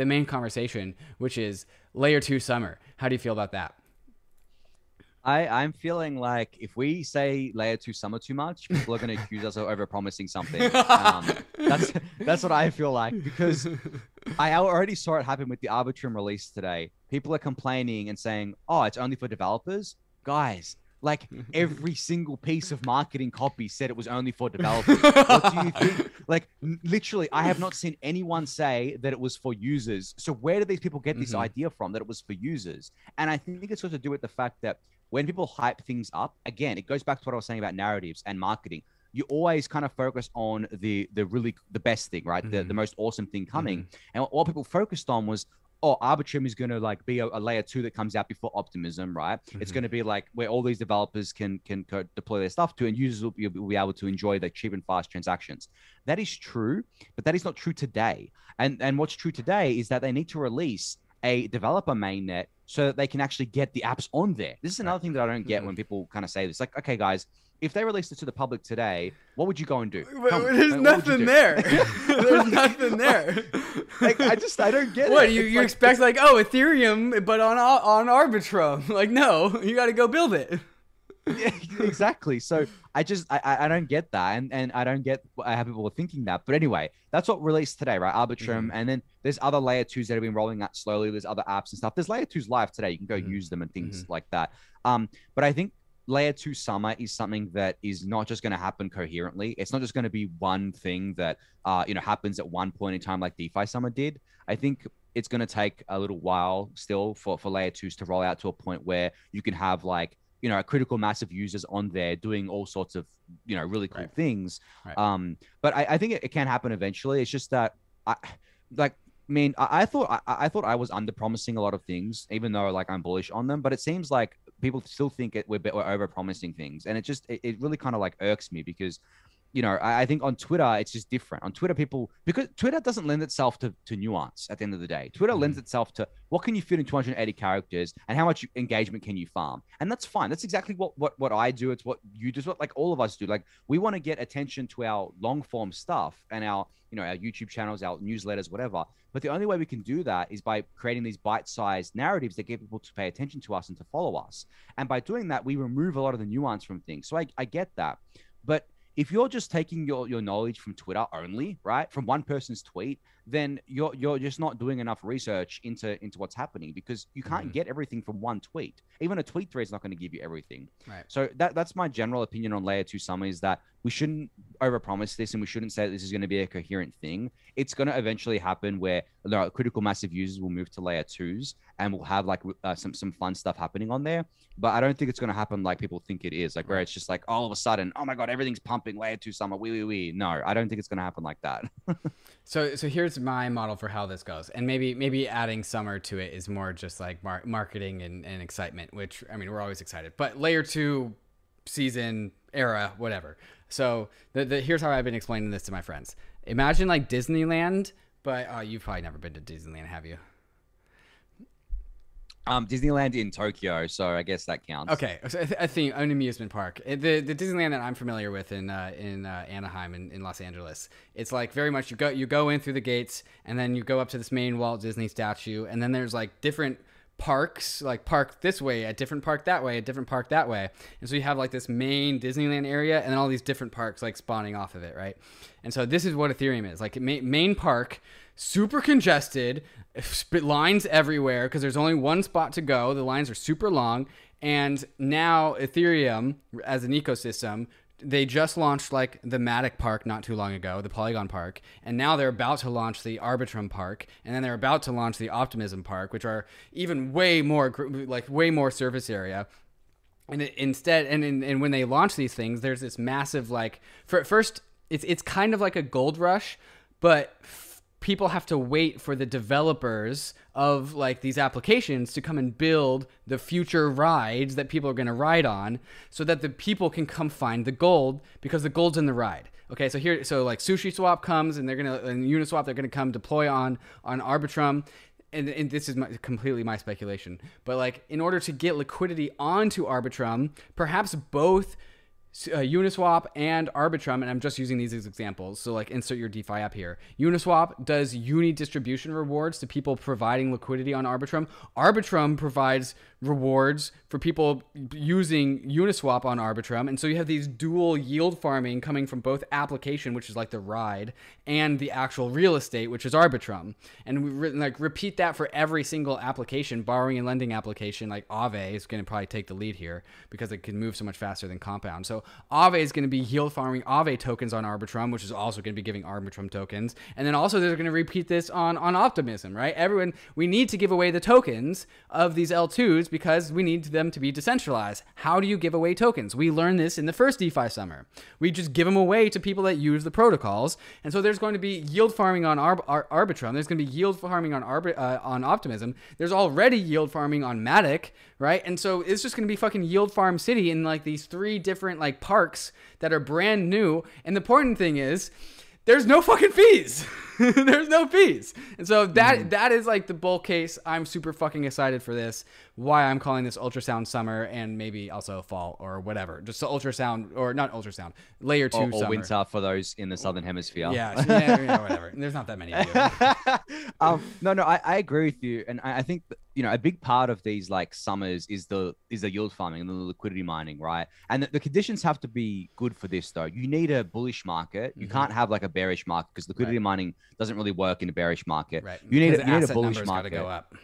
the main conversation, which is layer two summer. How do you feel about that? I, I'm feeling like if we say layer two summer too much, people are going to accuse us of over promising something. Um, that's that's what I feel like because I already saw it happen with the Arbitrum release today. People are complaining and saying, "Oh, it's only for developers." Guys, like every single piece of marketing copy said it was only for developers. what do you think? Like literally, I have not seen anyone say that it was for users. So where did these people get this Mhm. idea from that it was for users? And I think it's got to do with the fact that when people hype things up, again, it goes back to what I was saying about narratives and marketing. You always kind of focus on the the really the best thing, right? The Mhm. the most awesome thing coming. And what, what people focused on was oh, Arbitrum is going to like be a, a layer two that comes out before Optimism, right? It's Mhm. going to be like where all these developers can can co- deploy their stuff to, and users will be, will be able to enjoy the cheap and fast transactions. That is true, but that is not true today. And and what's true today is that they need to release a developer mainnet so that they can actually get the apps on there. This is another thing that I don't get Mhm. when people kind of say this. Like, okay, guys, if they released it to the public today, what would you go and do? There's Like, what nothing there. there's nothing there. like, I just I don't get what it. you, It's you like- expect like oh Ethereum but on on Arbitrum like no you got to go build it. yeah, exactly. So I just I, I I don't get that, and and I don't get how people are thinking that. But anyway, that's what released today, right? Arbitrum, Mhm. and then there's other layer twos that have been rolling out slowly. There's other apps and stuff. There's layer twos live today. You can go Mhm. use them and things like that. Um, but I think layer two summer is something that is not just going to happen coherently. It's not just going to be one thing that uh you know happens at one point in time like DeFi summer did. I think it's going to take a little while still for for layer twos to roll out to a point where you can have like you know a critical mass of users on there doing all sorts of you know really cool Right. things Right. um but i, I think it, it can happen eventually it's just that i like I mean, I, I thought I, I thought I was under promising a lot of things, even though like I'm bullish on them. But it seems like people still think it we're, we're over promising things, and it just it, it really kind of like irks me because you know, I, I think on Twitter it's just different. On Twitter, people because Twitter doesn't lend itself to, to nuance at the end of the day. Twitter lends mm-hmm. itself to what can you fit in 280 characters and how much engagement can you farm, and that's fine. That's exactly what what what I do. It's what you do. It's what like all of us do. Like we want to get attention to our long form stuff and our you know our YouTube channels, our newsletters, whatever. But the only way we can do that is by creating these bite-sized narratives that get people to pay attention to us and to follow us. And by doing that, we remove a lot of the nuance from things. So I, I get that. But if you're just taking your, your knowledge from Twitter only, right, from one person's tweet, then you're you're just not doing enough research into into what's happening because you can't Mhm. get everything from one tweet. Even a tweet thread is not going to give you everything. Right. So that that's my general opinion on layer two summer is that we shouldn't overpromise this and we shouldn't say this is going to be a coherent thing. It's going to eventually happen where know, critical mass of users will move to layer twos and we'll have like uh, some some fun stuff happening on there. But I don't think it's going to happen like people think it is, like where it's just like all of a sudden, oh my god, everything's pumping layer two summer, wee wee wee. No, I don't think it's going to happen like that. So so here's my model for how this goes, and maybe maybe adding summer to it is more just like mar- marketing and, and excitement, which I mean we're always excited, but layer two season era whatever. So the, the here's how I've been explaining this to my friends. Imagine like Disneyland, but uh, you've probably never been to Disneyland, have you? Um, Disneyland in Tokyo, so I guess that counts. Okay, so a, th- a theme, an amusement park. Uh, The the Disneyland that I'm familiar with in uh, in uh, Anaheim in, in Los Angeles, it's like very much you go you go in through the gates and then you go up to this main Walt Disney statue and then there's like different parks like park this way a different park that way a different park that way and so you have like this main disneyland area and then all these different parks like spawning off of it right and so this is what ethereum is like main park super congested lines everywhere because there's only one spot to go. The lines are super long. And now Ethereum as an ecosystem they just launched like the Matic Park not too long ago, the Polygon Park, and now they're about to launch the Arbitrum Park, and then they're about to launch the Optimism Park, which are even way more like way more surface area. And instead, and and when they launch these things, there's this massive like for, first, it's it's kind of like a gold rush, but people have to wait for the developers of like these applications to come and build the future rides that people are going to ride on so that the people can come find the gold because the gold's in the ride. Okay so here so like sushi swap comes and they're going to and uniswap they're going to come deploy on on arbitrum. And, and this is my, completely my speculation but like in order to get liquidity onto arbitrum perhaps both uh, Uniswap and Arbitrum, and I'm just using these as examples. So, like, insert your DeFi app here. Uniswap does uni distribution rewards to people providing liquidity on Arbitrum. Arbitrum provides rewards for people using Uniswap on Arbitrum. And so you have these dual yield farming coming from both application, which is like the ride, and the actual real estate, which is Arbitrum. And we re- like repeat that for every single application, borrowing and lending application. Like Aave is going to probably take the lead here because it can move so much faster than Compound. So Aave is going to be yield farming Aave tokens on Arbitrum, which is also going to be giving Arbitrum tokens. And then also they're going to repeat this on on Optimism, right? Everyone, we need to give away the tokens of these L2s because we need them to be decentralized. How do you give away tokens? We learned this in the first DeFi summer. We just give them away to people that use the protocols. And so there's going to be yield farming on Ar- Ar- Arbitrum. There's going to be yield farming on uh, on Optimism. There's already yield farming on Matic, right? And so it's just going to be fucking yield farm city in like these three different like parks that are brand new. And the important thing is there's no fucking fees. there's no fees. And so that mm. that is like the bull case. I'm super fucking excited for this. Why I'm calling this ultrasound summer and maybe also fall or whatever. Just the ultrasound or not ultrasound, layer two or, or winter for those in the southern hemisphere. Yeah, yeah, yeah whatever. There's not that many. Of you. Um, no, no, I, I agree with you, and I, I think you know a big part of these like summers is the is the yield farming and the liquidity mining, right? And the, the conditions have to be good for this though. You need a bullish market. You mm-hmm. can't have like a bearish market because liquidity right. mining doesn't really work in a bearish market. Right. You need, a, you need a bullish market. Go up.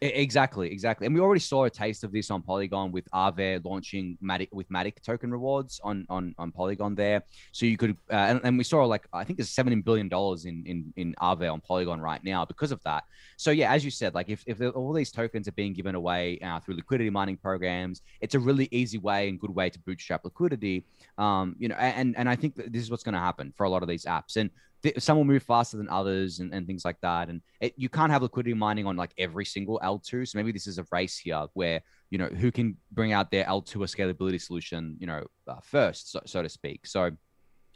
Exactly, exactly. And we already saw a taste of this on Polygon with Aave launching Matic with Matic token rewards on on, on Polygon there. So you could, uh, and, and, we saw like I think there's seventeen billion dollars in in in Aave on Polygon right now because of that. So yeah, as you said, like if if all these tokens are being given away uh, through liquidity mining programs, it's a really easy way and good way to bootstrap liquidity. Um, you know, and and I think this is what's going to happen for a lot of these apps. And some will move faster than others and, and things like that. And it, you can't have liquidity mining on like every single L2. So maybe this is a race here where, you know, who can bring out their L2 a scalability solution, you know, uh, first, so, so to speak. So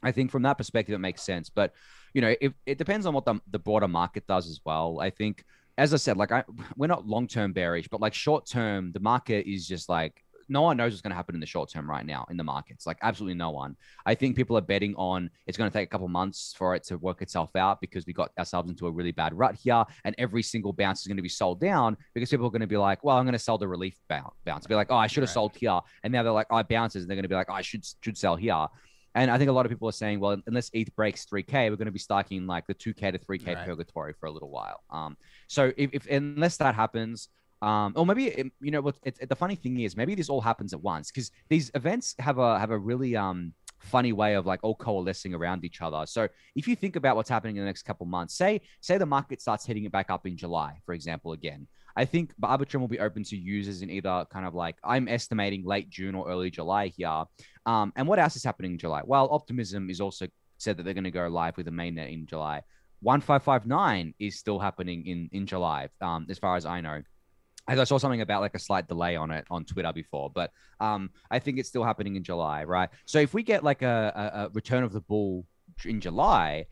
I think from that perspective, it makes sense. But, you know, it, it depends on what the, the broader market does as well. I think, as I said, like I, we're not long term bearish, but like short term, the market is just like no one knows what's going to happen in the short term right now in the markets. Like absolutely no one. I think people are betting on it's going to take a couple months for it to work itself out because we got ourselves into a really bad rut here, and every single bounce is going to be sold down because people are going to be like, well, I'm going to sell the relief bounce. Be like, oh, I should have right. sold here, and now they're like, oh, bounces, and they're going to be like, oh, I should should sell here. And I think a lot of people are saying, well, unless ETH breaks 3K, we're going to be stuck in like the 2K to 3K right. purgatory for a little while. Um, so if, if unless that happens, um, or maybe it, you know what? It, it, the funny thing is, maybe this all happens at once because these events have a have a really um funny way of like all coalescing around each other. So if you think about what's happening in the next couple months, say say the market starts hitting it back up in July, for example, again. I think Arbitrum will be open to users in either kind of like I'm estimating late June or early July here. Um, and what else is happening in July? Well, Optimism is also said that they're going to go live with the mainnet in July. 1559 is still happening in in July, um, as far as I know. I saw something about like a slight delay on it on Twitter before, but um, I think it's still happening in July, right? So if we get like a, a, a return of the bull in July,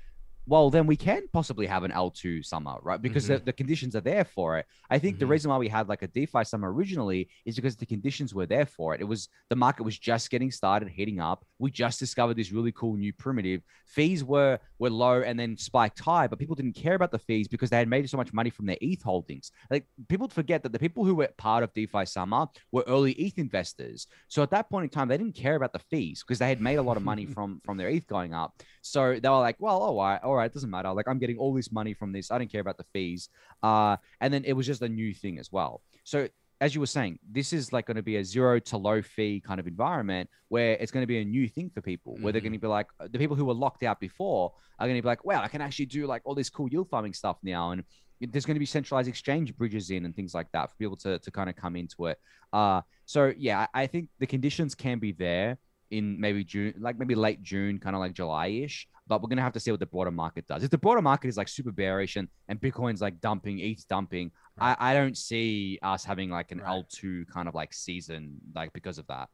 well, then we can possibly have an L2 summer, right? Because mm-hmm. the, the, conditions are there for it. I think mm-hmm. the reason why we had like a DeFi summer originally is because the conditions were there for it. It was the market was just getting started, heating up. We just discovered this really cool new primitive. Fees were were low and then spiked high, but people didn't care about the fees because they had made so much money from their ETH holdings. Like people forget that the people who were part of DeFi summer were early ETH investors. So at that point in time, they didn't care about the fees because they had made a lot of money from from their ETH going up. So they were like, well, all right, all right, it doesn't matter. Like I'm getting all this money from this. I don't care about the fees. Uh, and then it was just a new thing as well. So as you were saying, this is like going to be a zero to low fee kind of environment where it's going to be a new thing for people. Where they're Mhm. going to be like the people who were locked out before are going to be like, wow, I can actually do like all this cool yield farming stuff now, and there's going to be centralized exchange bridges in and things like that for people to to kind of come into it. Uh, so yeah, I think the conditions can be there in maybe June, like maybe late June, kind of like July ish. But we're gonna have to see what the broader market does. If the broader market is like super bearish and, and Bitcoin's like dumping, ETH's dumping, Right. I, I don't see us having like an Right. L2 kind of like season like because of that.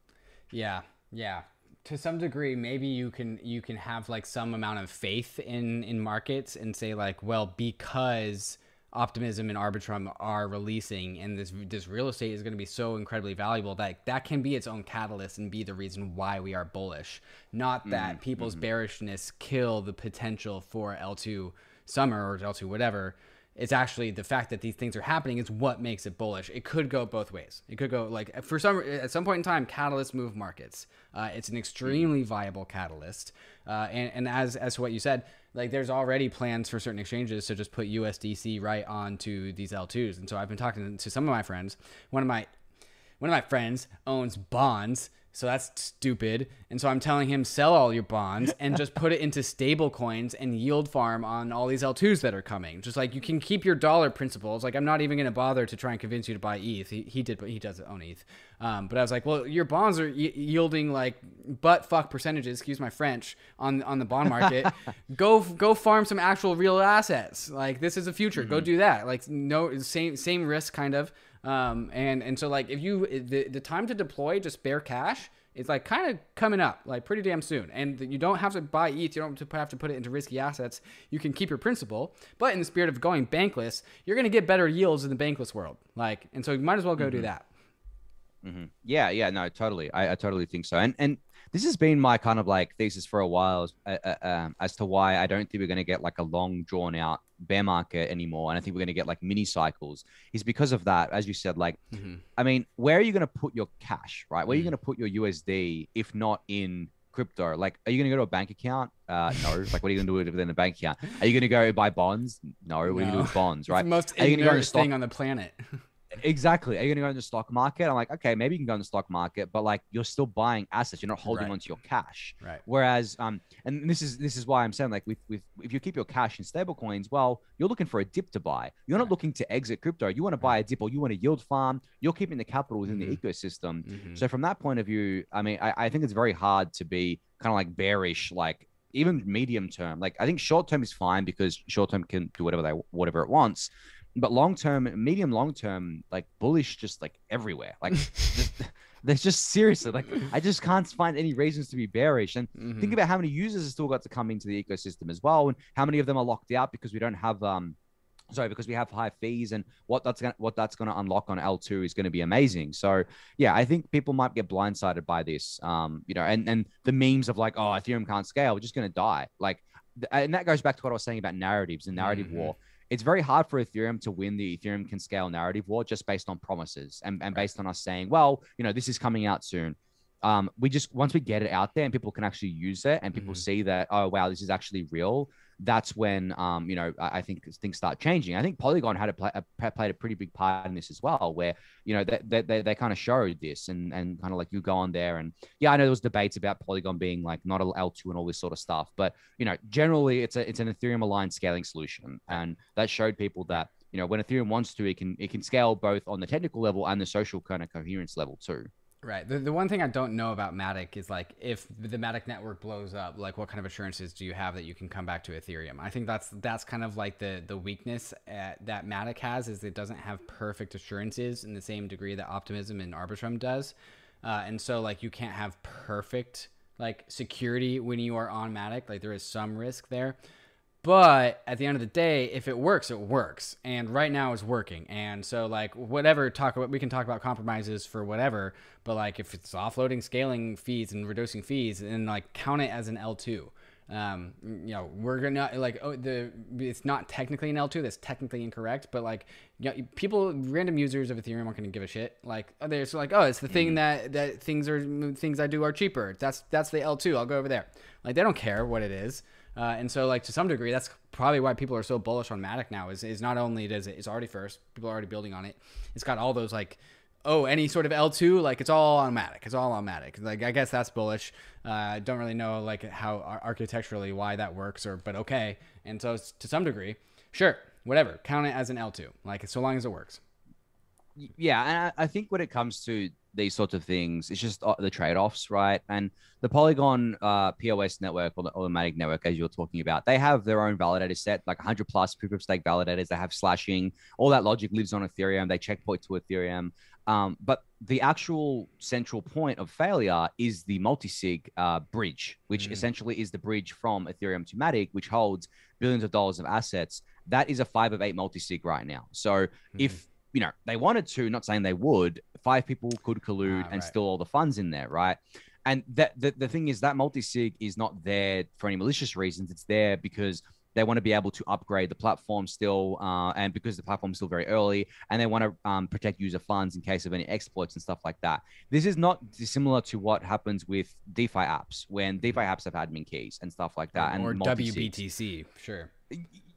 Yeah, yeah. To some degree, maybe you can you can have like some amount of faith in in markets and say like, well, because optimism and arbitrum are releasing and this this real estate is going to be so incredibly valuable that that can be its own catalyst and be the reason why we are bullish not that people's bearishness kill the potential for L2 summer or L2 whatever it's actually the fact that these things are happening is what makes it bullish. It could go both ways. It could go like for some at some point in time, catalysts move markets. Uh, it's an extremely viable catalyst, uh, and and as as to what you said, like there's already plans for certain exchanges to just put USDC right onto these L2s. And so I've been talking to some of my friends. One of my one of my friends owns bonds so that's stupid. And so i'm telling him sell all your bonds and just put it into stable coins and yield farm on all these l2s that are coming. Just like you can keep your dollar principles. Like i'm not even going to bother to try and convince you to buy eth he, he did but he does own eth um, but i was like well your bonds are y- yielding like butt fuck percentages excuse my french on on the bond market. Go go farm some actual real assets. Like this is a future. Go do that. Like no same same risk kind of um, and and so like if you the, the time to deploy just bare cash is like kind of coming up like pretty damn soon. And you don't have to buy ETH you don't have to- put it into risky assets. You can keep your principal but in the spirit of going bankless you're going to get better yields in the bankless world. Like and so you might as well go do that. Hmm Yeah, yeah, no, totally. I, I totally think so. And and this has been my kind of like thesis for a while uh, uh, um, as to why I don't think we're going to get like a long drawn out bear market anymore. And I think we're going to get like mini cycles is because of that. As you said, like, Mhm. I mean, where are you going to put your cash, right? Where are you Mm. going to put your USD if not in crypto? Like, are you going to go to a bank account? Uh, no. like, what are you going to do it within a bank account? Are you going to go buy bonds? No. What are you going to do with bonds, it's right? the most gonna go to stock- thing on the planet Exactly. Are you going to go in the stock market? I'm like, okay, maybe you can go in the stock market, but like you're still buying assets. You're not holding Right. onto your cash. right Whereas, um, and this is this is why I'm saying like with with if you keep your cash in stable coins, well, you're looking for a dip to buy. You're not Right. looking to exit crypto. You want to buy a dip or you want to yield farm. You're keeping the capital within Mhm. the ecosystem. Mhm. So from that point of view, I mean, I, I think it's very hard to be kind of like bearish, like even medium term. Like I think short term is fine because short term can do whatever they whatever it wants. But long term, medium long term, like bullish, just like everywhere. Like just, there's just seriously like I just can't find any reasons to be bearish. And Mhm. think about how many users have still got to come into the ecosystem as well, and how many of them are locked out because we don't have um sorry because we have high fees and what that's gonna what that's gonna unlock on L2 is gonna be amazing. So yeah, I think people might get blindsided by this. Um, you know, and and the memes of like, oh, Ethereum can't scale, we're just gonna die. Like and that goes back to what I was saying about narratives and narrative Mhm. war. It's very hard for Ethereum to win the Ethereum can scale narrative war just based on promises and, and based on us saying, well, you know, this is coming out soon um, we just once we get it out there and people can actually use it and people Mhm. see that oh wow this is actually real that's when um, you know I, I think things start changing. I think polygon had a, a played a pretty big part in this as well where you know they, they, they, they kind of showed this and and kind of like you go on there and yeah i know there was debates about polygon being like not a l2 and all this sort of stuff but you know generally it's a it's an ethereum aligned scaling solution. And that showed people that you know when ethereum wants to it can it can scale both on the technical level and the social kind of coherence level too Right. The, the one thing I don't know about Matic is like if the Matic network blows up, like what kind of assurances do you have that you can come back to Ethereum? I think that's that's kind of like the the weakness at, that Matic has is it doesn't have perfect assurances in the same degree that Optimism and Arbitrum does, uh, and so like you can't have perfect like security when you are on Matic. Like there is some risk there. But at the end of the day, if it works, it works. And right now it's working. And so like whatever talk about we can talk about compromises for whatever, but like if it's offloading scaling fees and reducing fees and like count it as an L2. Um, you know, we're gonna like oh the it's not technically an L2, that's technically incorrect, but like you know, people random users of Ethereum aren't gonna give a shit. Like oh, they're just like, oh, it's the thing that that things are things I do are cheaper. That's that's the L2. I'll go over there. Like they don't care what it is. Uh, and so, like to some degree, that's probably why people are so bullish on Matic now. Is is not only does it, it's already first, people are already building on it. It's got all those like oh, any sort of L2, like it's all automatic. It's all automatic. Like I guess that's bullish. I uh, don't really know like how architecturally why that works or but okay. And so to some degree, sure, whatever. Count it as an L2. Like so long as it works. Yeah, and I, I think when it comes to these sorts of things, it's just uh, the trade-offs, right? And the Polygon uh, POS network or the automatic network, as you're talking about, they have their own validator set, like 100 plus proof of stake validators. They have slashing. All that logic lives on Ethereum. They checkpoint to Ethereum. Um, but the actual central point of failure is the multi-sig uh, bridge, which mm. essentially is the bridge from Ethereum to Matic, which holds billions of dollars of assets. That is a five of eight multi-sig right now. So mm. if you know they wanted to, not saying they would, five people could collude ah, and right. steal all the funds in there, right? And that the, the thing is that multi-sig is not there for any malicious reasons. It's there because they want to be able to upgrade the platform still, uh, and because the platform is still very early, and they want to um, protect user funds in case of any exploits and stuff like that. This is not dissimilar to what happens with DeFi apps when DeFi apps have admin keys and stuff like that, or, and or WBTC, sure.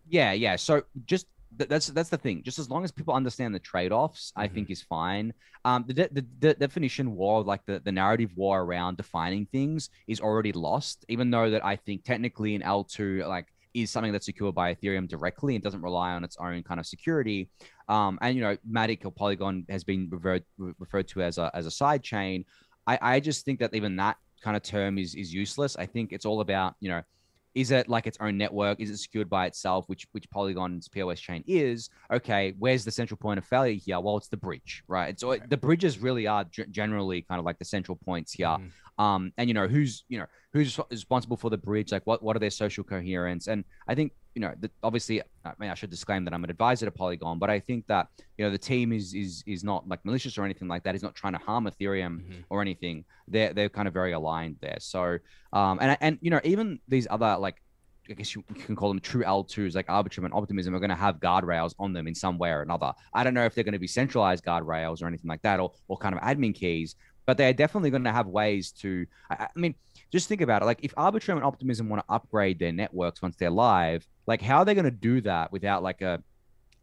Yeah, yeah. So just that's that's the thing. Just as long as people understand the trade-offs, mm-hmm. I think is fine. Um, the, de- the, the definition war, like the, the narrative war around defining things, is already lost. Even though that I think technically in L two, like is something that's secured by Ethereum directly and doesn't rely on its own kind of security. Um, and you know, Matic or Polygon has been referred referred to as a as a side chain. I, I just think that even that kind of term is is useless. I think it's all about you know, is it like its own network? Is it secured by itself, which which Polygon's POS chain is? Okay, where's the central point of failure here? Well, it's the bridge, right? It's right. the bridges really are g- generally kind of like the central points here. Mm. Um, and you know who's you know who's responsible for the bridge, like what what are their social coherence, and I think you know that obviously I mean I should disclaim that I'm an advisor to Polygon, but I think that you know the team is is is not like malicious or anything like that. Not trying to harm Ethereum mm-hmm. or anything. They're they're kind of very aligned there. So um and and you know even these other like I guess you can call them true L2s like Arbitrum and Optimism are going to have guardrails on them in some way or another. I don't know if they're going to be centralized guardrails or anything like that or, or kind of admin keys, but they are definitely going to have ways to. I, I mean, just think about it. Like, if Arbitrum and Optimism want to upgrade their networks once they're live, like, how are they going to do that without like a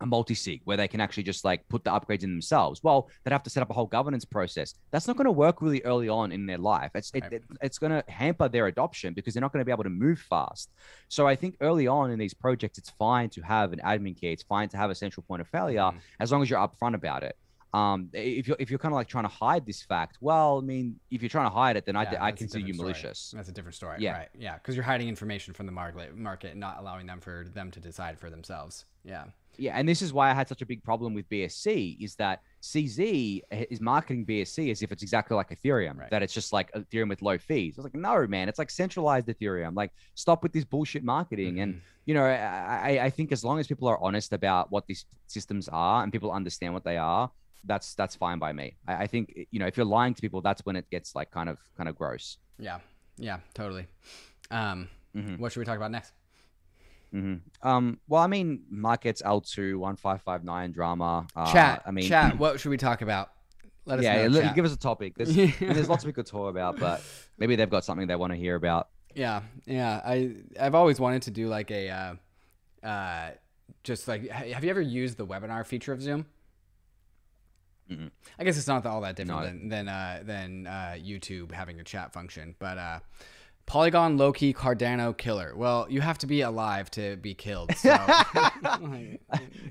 a multi-sig where they can actually just like put the upgrades in themselves. Well, they'd have to set up a whole governance process. That's not going to work really early on in their life. It's it, it, it's going to hamper their adoption because they're not going to be able to move fast. So I think early on in these projects, it's fine to have an admin key. It's fine to have a central point of failure mm. as long as you're upfront about it um, if you're if you're kind of like trying to hide this fact, well, I mean, if you're trying to hide it, then yeah, I, I consider you malicious. Story. That's a different story. Yeah, right. Yeah, because you're hiding information from the market, market, not allowing them for them to decide for themselves. Yeah. Yeah, and this is why I had such a big problem with BSC is that CZ is marketing BSC as if it's exactly like Ethereum, right. that it's just like Ethereum with low fees. I was like, no, man, it's like centralized Ethereum. Like, stop with this bullshit marketing. Mm-hmm. And you know, I, I think as long as people are honest about what these systems are and people understand what they are, that's that's fine by me. I, I, think you know if you're lying to people, that's when it gets like kind of kind of gross. Yeah, yeah, totally. Um, mm-hmm. What should we talk about next? Mm-hmm. Um, well, I mean, markets L two one five five nine drama. Uh, chat. I mean, chat. What should we talk about? Let us yeah, know. Yeah, give us a topic. There's, there's lots we could talk about, but maybe they've got something they want to hear about. Yeah, yeah. I I've always wanted to do like a, uh, uh, just like have you ever used the webinar feature of Zoom? Mm-mm. I guess it's not all that different no. than than uh, than uh, YouTube having a chat function, but uh, Polygon Loki Cardano killer. Well, you have to be alive to be killed. So.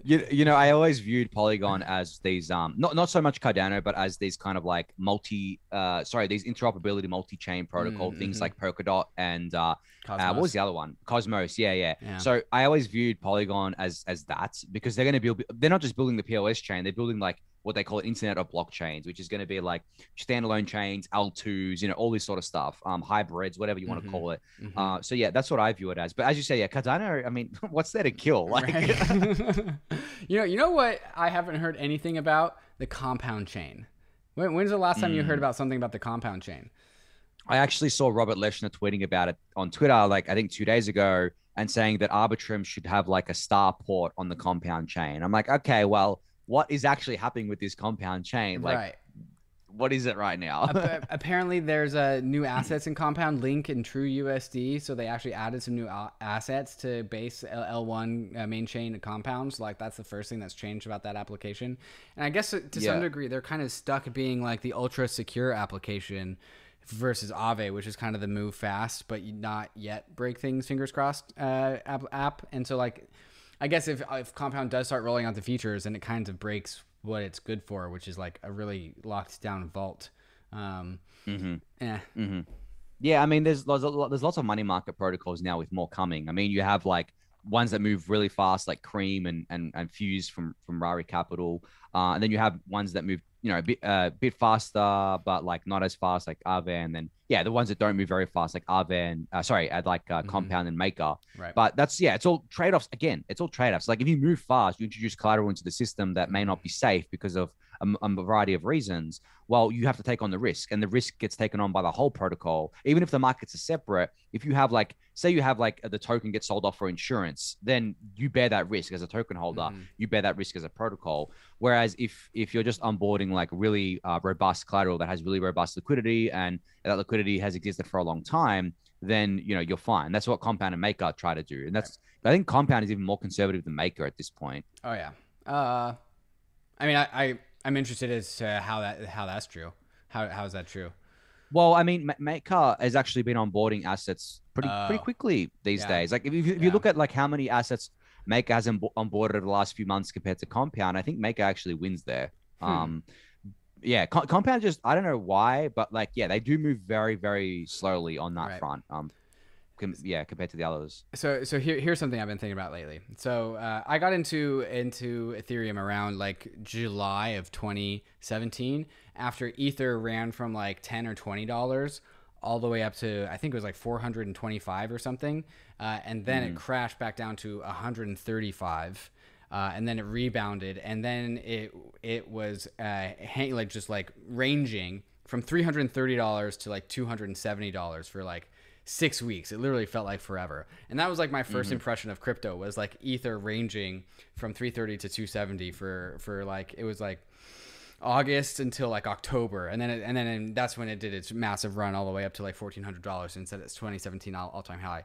you, you know, I always viewed Polygon as these um not not so much Cardano, but as these kind of like multi uh sorry these interoperability multi chain protocol mm-hmm. things like Polkadot and uh, uh, what was the other one? Cosmos. Yeah, yeah, yeah, So I always viewed Polygon as as that because they're going to build. They're not just building the POS chain; they're building like what they call it internet of blockchains, which is going to be like standalone chains, L2s, you know, all this sort of stuff, um, hybrids, whatever you want to mm-hmm. call it. Mm-hmm. Uh, so yeah, that's what I view it as. But as you say, yeah, Cardano, I mean, what's there to kill? Like, right. you know, you know what I haven't heard anything about the compound chain. When, when's the last time mm. you heard mm. about something about the compound chain? I actually saw Robert Leshner tweeting about it on Twitter, like I think two days ago, and saying that Arbitrum should have like a star port on the compound chain. I'm like, okay, well, what is actually happening with this compound chain? Like, right. what is it right now? Apparently, there's a new assets in Compound Link and True USD, so they actually added some new assets to base L- L1 uh, main chain compounds. Like that's the first thing that's changed about that application. And I guess to Yeah. some degree, they're kind of stuck being like the ultra secure application versus Aave, which is kind of the move fast but not yet break things. Fingers crossed uh, app, app. And so like, I guess if if Compound does start rolling out the features, and it kind of breaks what it's good for, which is like a really locked down vault. Um, mm-hmm. eh. Mm-hmm. Yeah, I mean, there's lots of, there's lots of money market protocols now with more coming. I mean, you have like ones that move really fast, like Cream and and, and Fuse from from Rari Capital, uh, and then you have ones that move, you know, a bit uh, bit faster, but like not as fast, like Aave, and then yeah, the ones that don't move very fast, like Aave and uh, sorry, uh, like uh, Mhm. Compound and Maker. Right. But that's yeah, it's all trade offs. Again, it's all trade offs. Like if you move fast, you introduce collateral into the system that may not be safe because of a, a variety of reasons. Well, you have to take on the risk, and the risk gets taken on by the whole protocol. Even if the markets are separate, if you have like, say, you have like the token gets sold off for insurance, then you bear that risk as a token holder. Mhm. You bear that risk as a protocol. Whereas if if you're just onboarding like really uh, robust collateral that has really robust liquidity and that liquidity has existed for a long time, then you know you're fine. That's what Compound and Maker try to do, and that's I think Compound is even more conservative than Maker at this point. Oh yeah. Uh, I mean, I, I I'm interested as to how that how that's true. How how is that true? Well, I mean, Ma- Maker has actually been onboarding assets pretty pretty Oh. quickly these Yeah. days. Like if, you- if you Yeah. look at like how many assets Maker has onbo- onboarded over the last few months compared to Compound, I think Maker actually wins there. Hmm. Um, yeah, Co- Compound just I don't know why, but like yeah, they do move very very slowly on that Right. front. Um, yeah, compared to the others. So so here, here's something I've been thinking about lately. So uh, I got into into Ethereum around like July of 2017 after Ether ran from like 10 or 20 dollars all the way up to I think it was like 425 or something, uh, and then it crashed back down to 135. Uh, and then it rebounded, and then it it was uh, hang, like just like ranging from three hundred and thirty dollars to like two hundred and seventy dollars for like six weeks. It literally felt like forever, and that was like my 1st impression of crypto was like Ether ranging from three thirty to two seventy for for like it was like August until like October, and then it, and then and that's when it did its massive run all the way up to like fourteen hundred dollars and said it's twenty seventeen all time high.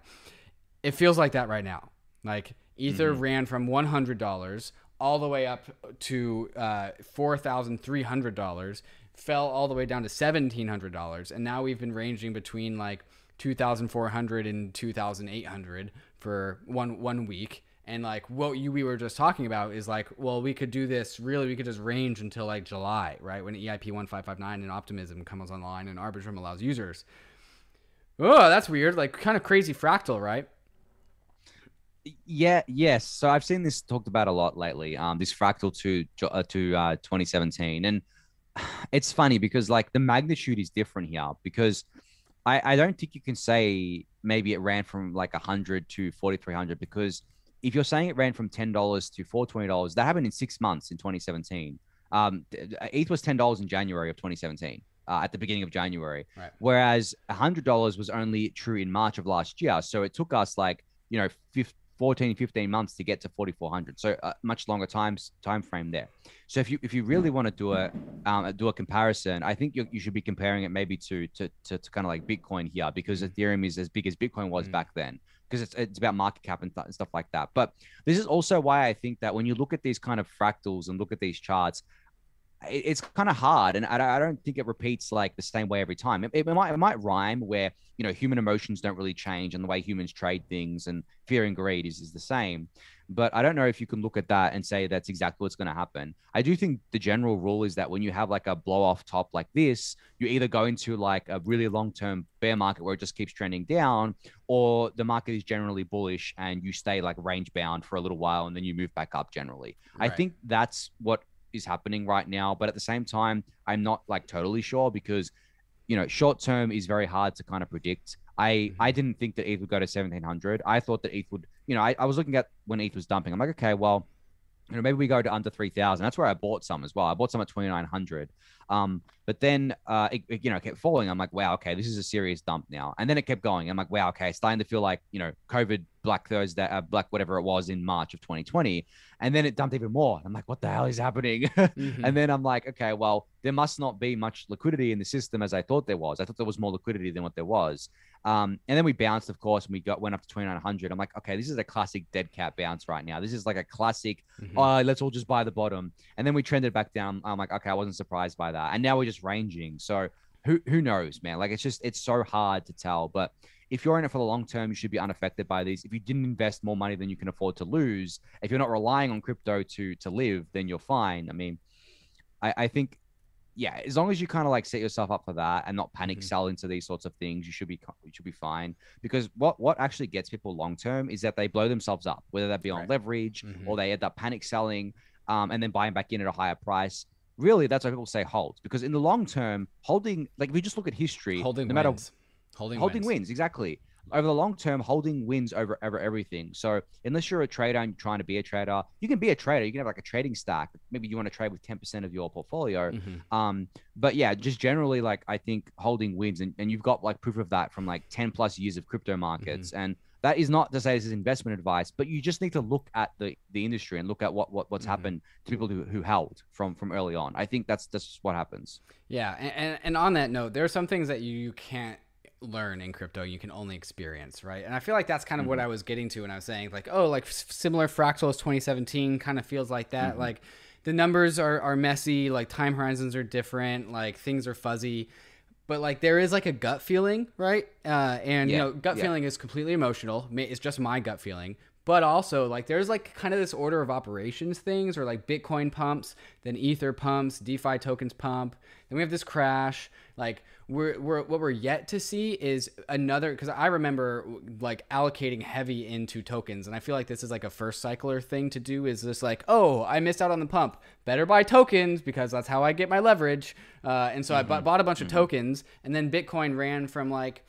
It feels like that right now. Like Ether ran from one hundred dollars all the way up to uh, four thousand three hundred dollars, fell all the way down to seventeen hundred dollars, and now we've been ranging between like two thousand four hundred and two thousand eight hundred for one one week. And like what you we were just talking about is like, well, we could do this. Really, we could just range until like July, right? When EIP one five five nine and Optimism comes online and Arbitrum allows users. Oh, that's weird. Like kind of crazy fractal, right? Yeah, yes. So I've seen this talked about a lot lately. Um, this fractal to uh, to uh, 2017, and it's funny because like the magnitude is different here. Because I I don't think you can say maybe it ran from like 100 to 4300 because if you're saying it ran from ten dollars to four twenty dollars, that happened in six months in 2017. Um, ETH was ten dollars in January of 2017. Uh, at the beginning of January, Right. whereas hundred dollars was only true in March of last year. So it took us like you know 15, 14 15 months to get to 4400 so a much longer times time frame there. So if you if you really want to do a um, do a comparison i think you, you should be comparing it maybe to to, to, to kind of like bitcoin here because ethereum is as big as bitcoin was Mm. back then because it's, it's about market cap and, th- and stuff like that. But this is also why i think that when you look at these kind of fractals and look at these charts it's kind of hard and I don't- I don't think it repeats like the same way every time. It, it might it might rhyme where you know human emotions don't really change and the way humans trade things and fear and greed is, is the same. But i don't know if you can look at that and say that's exactly what's going to happen. I do think the general rule is that when you have like a blow off top like this you either go into like a really long term bear market where it just keeps trending down or the market is generally bullish and you stay like range bound for a little while and then you move back up generally. I think that's what is happening right now but at the same time i'm not like totally sure because you know short term is very hard to kind of predict. I Mhm. i didn't think that eth would go to 1700 i thought that eth would you know I, I was looking at when eth was dumping. I'm like okay well you know, maybe we go to under 3000. That's where I bought some as well. I bought some at 2900. Um, but then, uh, it, it, you know, kept falling. I'm like, wow, okay, this is a serious dump now. And then it kept going. I'm like, wow, okay, starting to feel like, you know, COVID Black Thursday, uh, Black whatever it was in March of 2020. And then it dumped even more. I'm like, what the hell is happening? mm-hmm. And then I'm like, okay, well, there must not be much liquidity in the system as I thought there was. I thought there was more liquidity than what there was. Um, and then we bounced, of course, and we got went up to 2900. I'm like, okay, this is a classic dead cat bounce right now. This is like a classic, mm-hmm. oh, let's all just buy the bottom. And then we trended back down. I'm like, okay, I wasn't surprised by that. And now we're just ranging. So who who knows, man? Like it's just it's so hard to tell. But if you're in it for the long term, you should be unaffected by these. If you didn't invest more money than you can afford to lose, if you're not relying on crypto to to live, then you're fine. I mean, I, I think yeah, as long as you kind of like set yourself up for that and not panic mm-hmm. sell into these sorts of things, you should be you should be fine. Because what what actually gets people long term is that they blow themselves up, whether that be on right. leverage mm-hmm. or they end up panic selling um, and then buying back in at a higher price. Really, that's why people say hold because in the long term, holding like if we just look at history, holding no matter wins. holding holding wins. wins exactly over the long term, holding wins over over everything. So unless you're a trader and you're trying to be a trader, you can be a trader. You can have like a trading stack. Maybe you want to trade with 10% of your portfolio. Mm-hmm. Um, but yeah, just generally like I think holding wins and, and you've got like proof of that from like 10 plus years of crypto markets. Mm-hmm. And that is not to say this is investment advice, but you just need to look at the the industry and look at what, what what's mm-hmm. happened to people who, who held from from early on. I think that's that's what happens. Yeah, and, and on that note, there are some things that you, you can't learn in crypto you can only experience right and i feel like that's kind of mm-hmm. what i was getting to when i was saying like oh like similar fractals 2017 kind of feels like that mm-hmm. like the numbers are, are messy like time horizons are different like things are fuzzy but like there is like a gut feeling right uh, and yeah. you know gut yeah. feeling is completely emotional it's just my gut feeling but also like there's like kind of this order of operations things or like bitcoin pumps then ether pumps defi tokens pump then we have this crash like we're, we're what we're yet to see is another because I remember like allocating heavy into tokens, and I feel like this is like a first cycler thing to do. Is this like oh I missed out on the pump, better buy tokens because that's how I get my leverage. Uh, and so mm-hmm. I bought, bought a bunch mm-hmm. of tokens, and then Bitcoin ran from like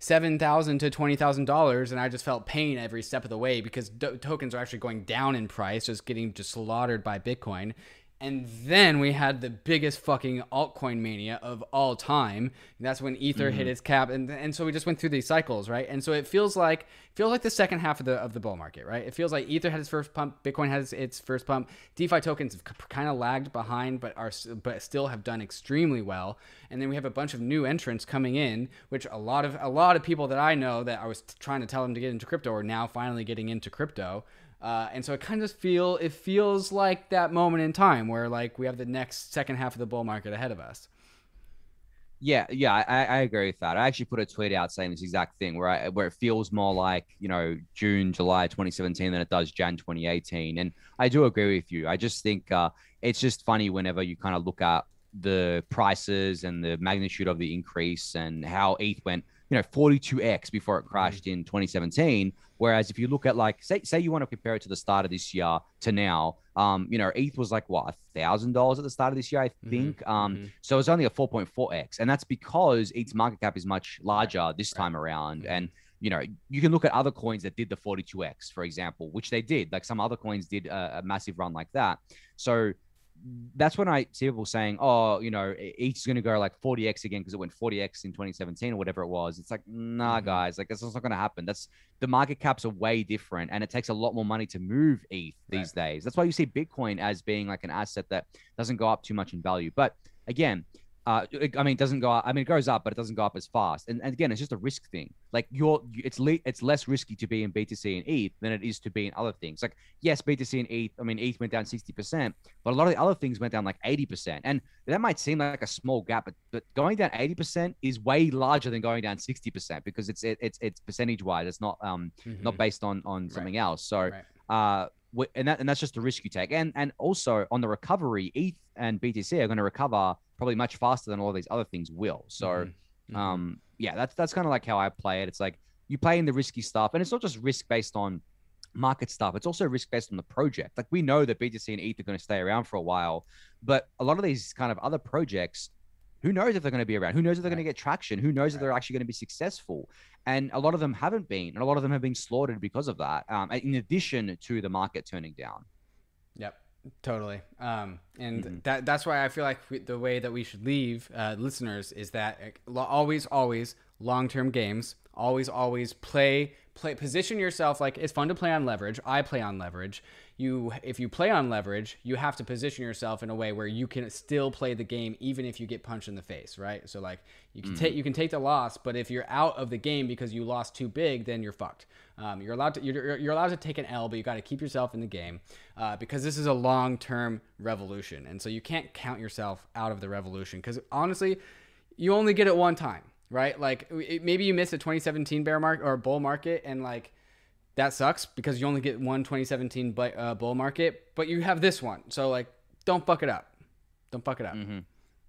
seven thousand to twenty thousand dollars, and I just felt pain every step of the way because tokens are actually going down in price, just getting just slaughtered by Bitcoin. And then we had the biggest fucking altcoin mania of all time. That's when Ether mm-hmm. hit its cap, and and so we just went through these cycles, right? And so it feels like feels like the second half of the of the bull market, right? It feels like Ether had its first pump, Bitcoin has its first pump, DeFi tokens have kind of lagged behind, but are but still have done extremely well. And then we have a bunch of new entrants coming in, which a lot of a lot of people that I know that I was trying to tell them to get into crypto are now finally getting into crypto. Uh, and so it kind of feel it feels like that moment in time where like we have the next second half of the bull market ahead of us. Yeah, yeah, I, I agree with that. I actually put a tweet out saying this exact thing where I, where it feels more like you know June, July 2017 than it does Jan 2018, and I do agree with you. I just think uh, it's just funny whenever you kind of look at the prices and the magnitude of the increase and how ETH went you know 42x before it crashed mm-hmm. in 2017 whereas if you look at like say say you want to compare it to the start of this year to now um you know eth was like what a thousand dollars at the start of this year i mm-hmm. think mm-hmm. um mm-hmm. so it's only a 4.4x and that's because eth's market cap is much larger this time around mm-hmm. and you know, you can look at other coins that did the 42x, for example, which they did. Like some other coins did a, a massive run like that. So that's when I see people saying, "Oh, you know, ETH is going to go like 40x again because it went 40x in 2017 or whatever it was." It's like, nah, mm-hmm. guys, like that's not going to happen. That's the market caps are way different, and it takes a lot more money to move ETH these right. days. That's why you see Bitcoin as being like an asset that doesn't go up too much in value. But again, uh, I mean, it doesn't go up. I mean, it goes up, but it doesn't go up as fast. And, and again, it's just a risk thing. Like you're, it's le- it's less risky to be in BTC and ETH than it is to be in other things. Like yes, BTC and ETH. I mean, ETH went down sixty percent, but a lot of the other things went down like eighty percent. And that might seem like a small gap, but, but going down eighty percent is way larger than going down sixty percent because it's it, it's it's percentage wise. It's not um mm-hmm. not based on on something right. else. So right. uh and that and that's just the risk you take. And and also on the recovery, ETH and BTC are going to recover probably much faster than all these other things will. So, mm-hmm. um, yeah, that's that's kind of like how I play it. It's like you play in the risky stuff, and it's not just risk based on market stuff. It's also risk based on the project. Like we know that BTC and ETH are going to stay around for a while, but a lot of these kind of other projects who knows if they're going to be around? Who knows if they're right. going to get traction? Who knows right. if they're actually going to be successful? And a lot of them haven't been, and a lot of them have been slaughtered because of that. Um, in addition to the market turning down. Yep, totally. Um, and Mm-hmm. that that's why I feel like we, the way that we should leave uh, listeners is that always, always long term games. Always, always play play position yourself like it's fun to play on leverage. I play on leverage. You if you play on leverage, you have to position yourself in a way where you can still play the game even if you get punched in the face, right? So like you can take you can take the loss, but if you're out of the game because you lost too big, then you're fucked. Um, you're allowed to you're, you're allowed to take an L, but you got to keep yourself in the game uh, because this is a long term revolution, and so you can't count yourself out of the revolution because honestly, you only get it one time, right? Like it, maybe you miss a 2017 bear market or bull market, and like that sucks because you only get one 2017 bu- uh, bull market, but you have this one, so like don't fuck it up, don't fuck it up.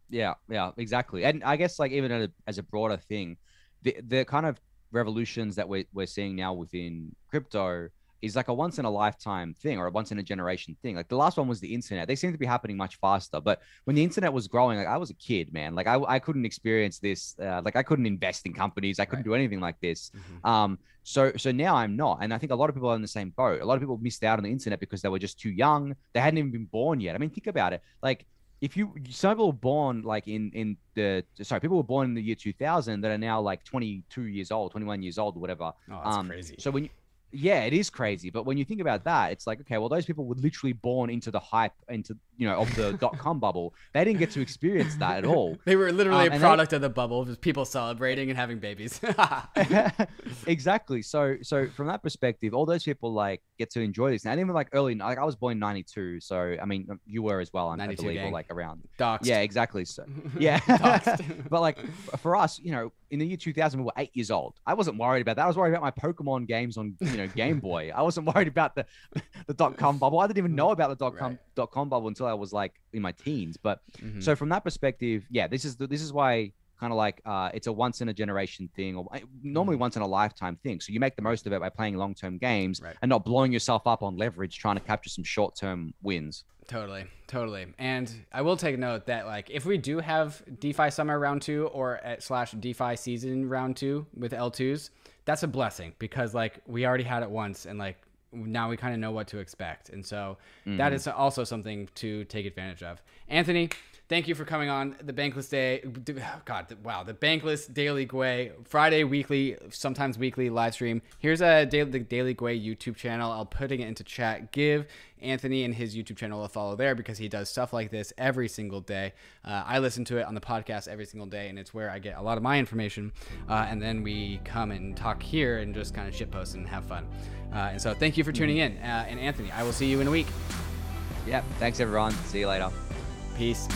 Yeah, yeah, exactly. And I guess like even as a, as a broader thing, the the kind of revolutions that we're we're seeing now within crypto is like a once in a lifetime thing or a once in a generation thing. Like the last one was the internet. They seem to be happening much faster. But when the internet was growing, like I was a kid, man. Like I, I couldn't experience this. Uh, like I couldn't invest in companies. I couldn't Right. do anything like this. Mhm. Um, so so now I'm not, and I think a lot of people are in the same boat. A lot of people missed out on the internet because they were just too young. They hadn't even been born yet. I mean, think about it. Like if you some people were born like in in the sorry, people were born in the year 2000 that are now like 22 years old, 21 years old, whatever. Oh, that's um, crazy. So when you yeah, it is crazy. But when you think about that, it's like, okay, well, those people were literally born into the hype, into you know, of the dot com bubble. They didn't get to experience that at all. They were literally Um, a and they- product of the bubble, just people celebrating and having babies. exactly. So so from that perspective, all those people like get to enjoy this. And even like early, like I was born in '92, so I mean, you were as well. I 92 believe, or like around. Doxed. Yeah, exactly. So yeah, but like for us, you know, in the year 2000, we were eight years old. I wasn't worried about that. I was worried about my Pokemon games on you know Game Boy. I wasn't worried about the the dot com bubble. I didn't even know about the dot com Right. dot com bubble until I was like in my teens. But Mhm. so from that perspective, yeah, this is the, this is why kind of like uh, it's a once in a generation thing, or uh, normally once in a lifetime thing. So you make the most of it by playing long term games Right. and not blowing yourself up on leverage trying to capture some short term wins. Totally, totally. And I will take note that like if we do have DeFi summer round two or at slash DeFi season round two with L2s, that's a blessing because like we already had it once and like now we kind of know what to expect. And so that is also something to take advantage of. Anthony, thank you for coming on the Bankless Day. God, wow, the Bankless Daily Gwei Friday weekly, sometimes weekly live stream. Here's a daily, the Daily Gwei YouTube channel. I'll putting it into chat. Give Anthony and his YouTube channel a follow there because he does stuff like this every single day. Uh, I listen to it on the podcast every single day, and it's where I get a lot of my information. Uh, and then we come and talk here and just kind of shitpost and have fun. Uh, and so thank you for tuning in. Uh, and Anthony, I will see you in a week. Yeah, thanks everyone. See you later. Peace.